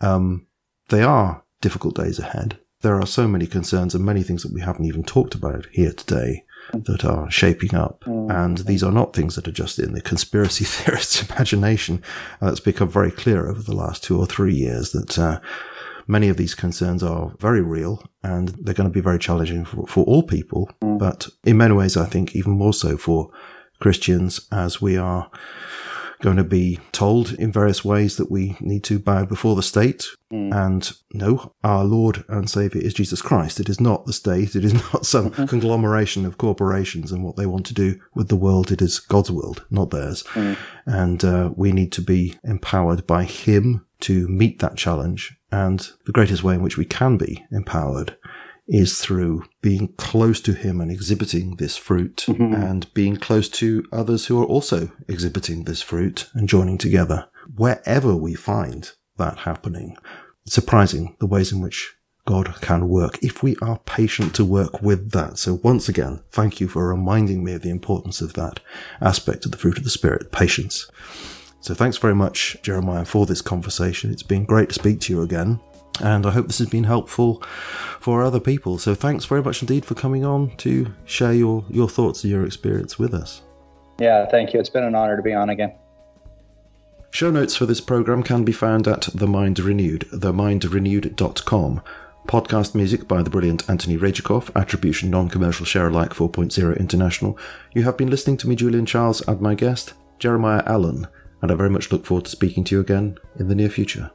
Um, they are difficult days ahead. There are so many concerns and many things that we haven't even talked about here today that are shaping up. And these are not things that are just in the conspiracy [LAUGHS] theorist's imagination. Uh, it's become very clear over the last two or three years that uh, many of these concerns are very real and they're going to be very challenging for, for all people. But in many ways, I think even more so for Christians as we are going to be told in various ways that we need to bow before the state. Mm. And no, our Lord and Savior is Jesus Christ. It is not the state. It is [LAUGHS] not some mm-hmm. conglomeration of corporations and what they want to do with the world. It is God's world, not theirs. Mm. And uh, we need to be empowered by Him to meet that challenge. And the greatest way in which we can be empowered is through being close to him and exhibiting this fruit mm-hmm. and being close to others who are also exhibiting this fruit and joining together. Wherever we find that happening, it's surprising the ways in which God can work if we are patient to work with that. So once again, thank you for reminding me of the importance of that aspect of the fruit of the Spirit, patience. So thanks very much, Jeremiah, for this conversation. It's been great to speak to you again. And I hope this has been helpful for other people. So thanks very much indeed for coming on to share your, your thoughts and your experience with us. Yeah, thank you. It's been an honor to be on again. Show notes for this program can be found at The Mind Renewed, themindrenewed.com. Podcast music by the brilliant Anthony Rajikov, attribution non-commercial share alike 4.0 international. You have been listening to me, Julian Charles, and my guest, Jeremiah Allen, and I very much look forward to speaking to you again in the near future.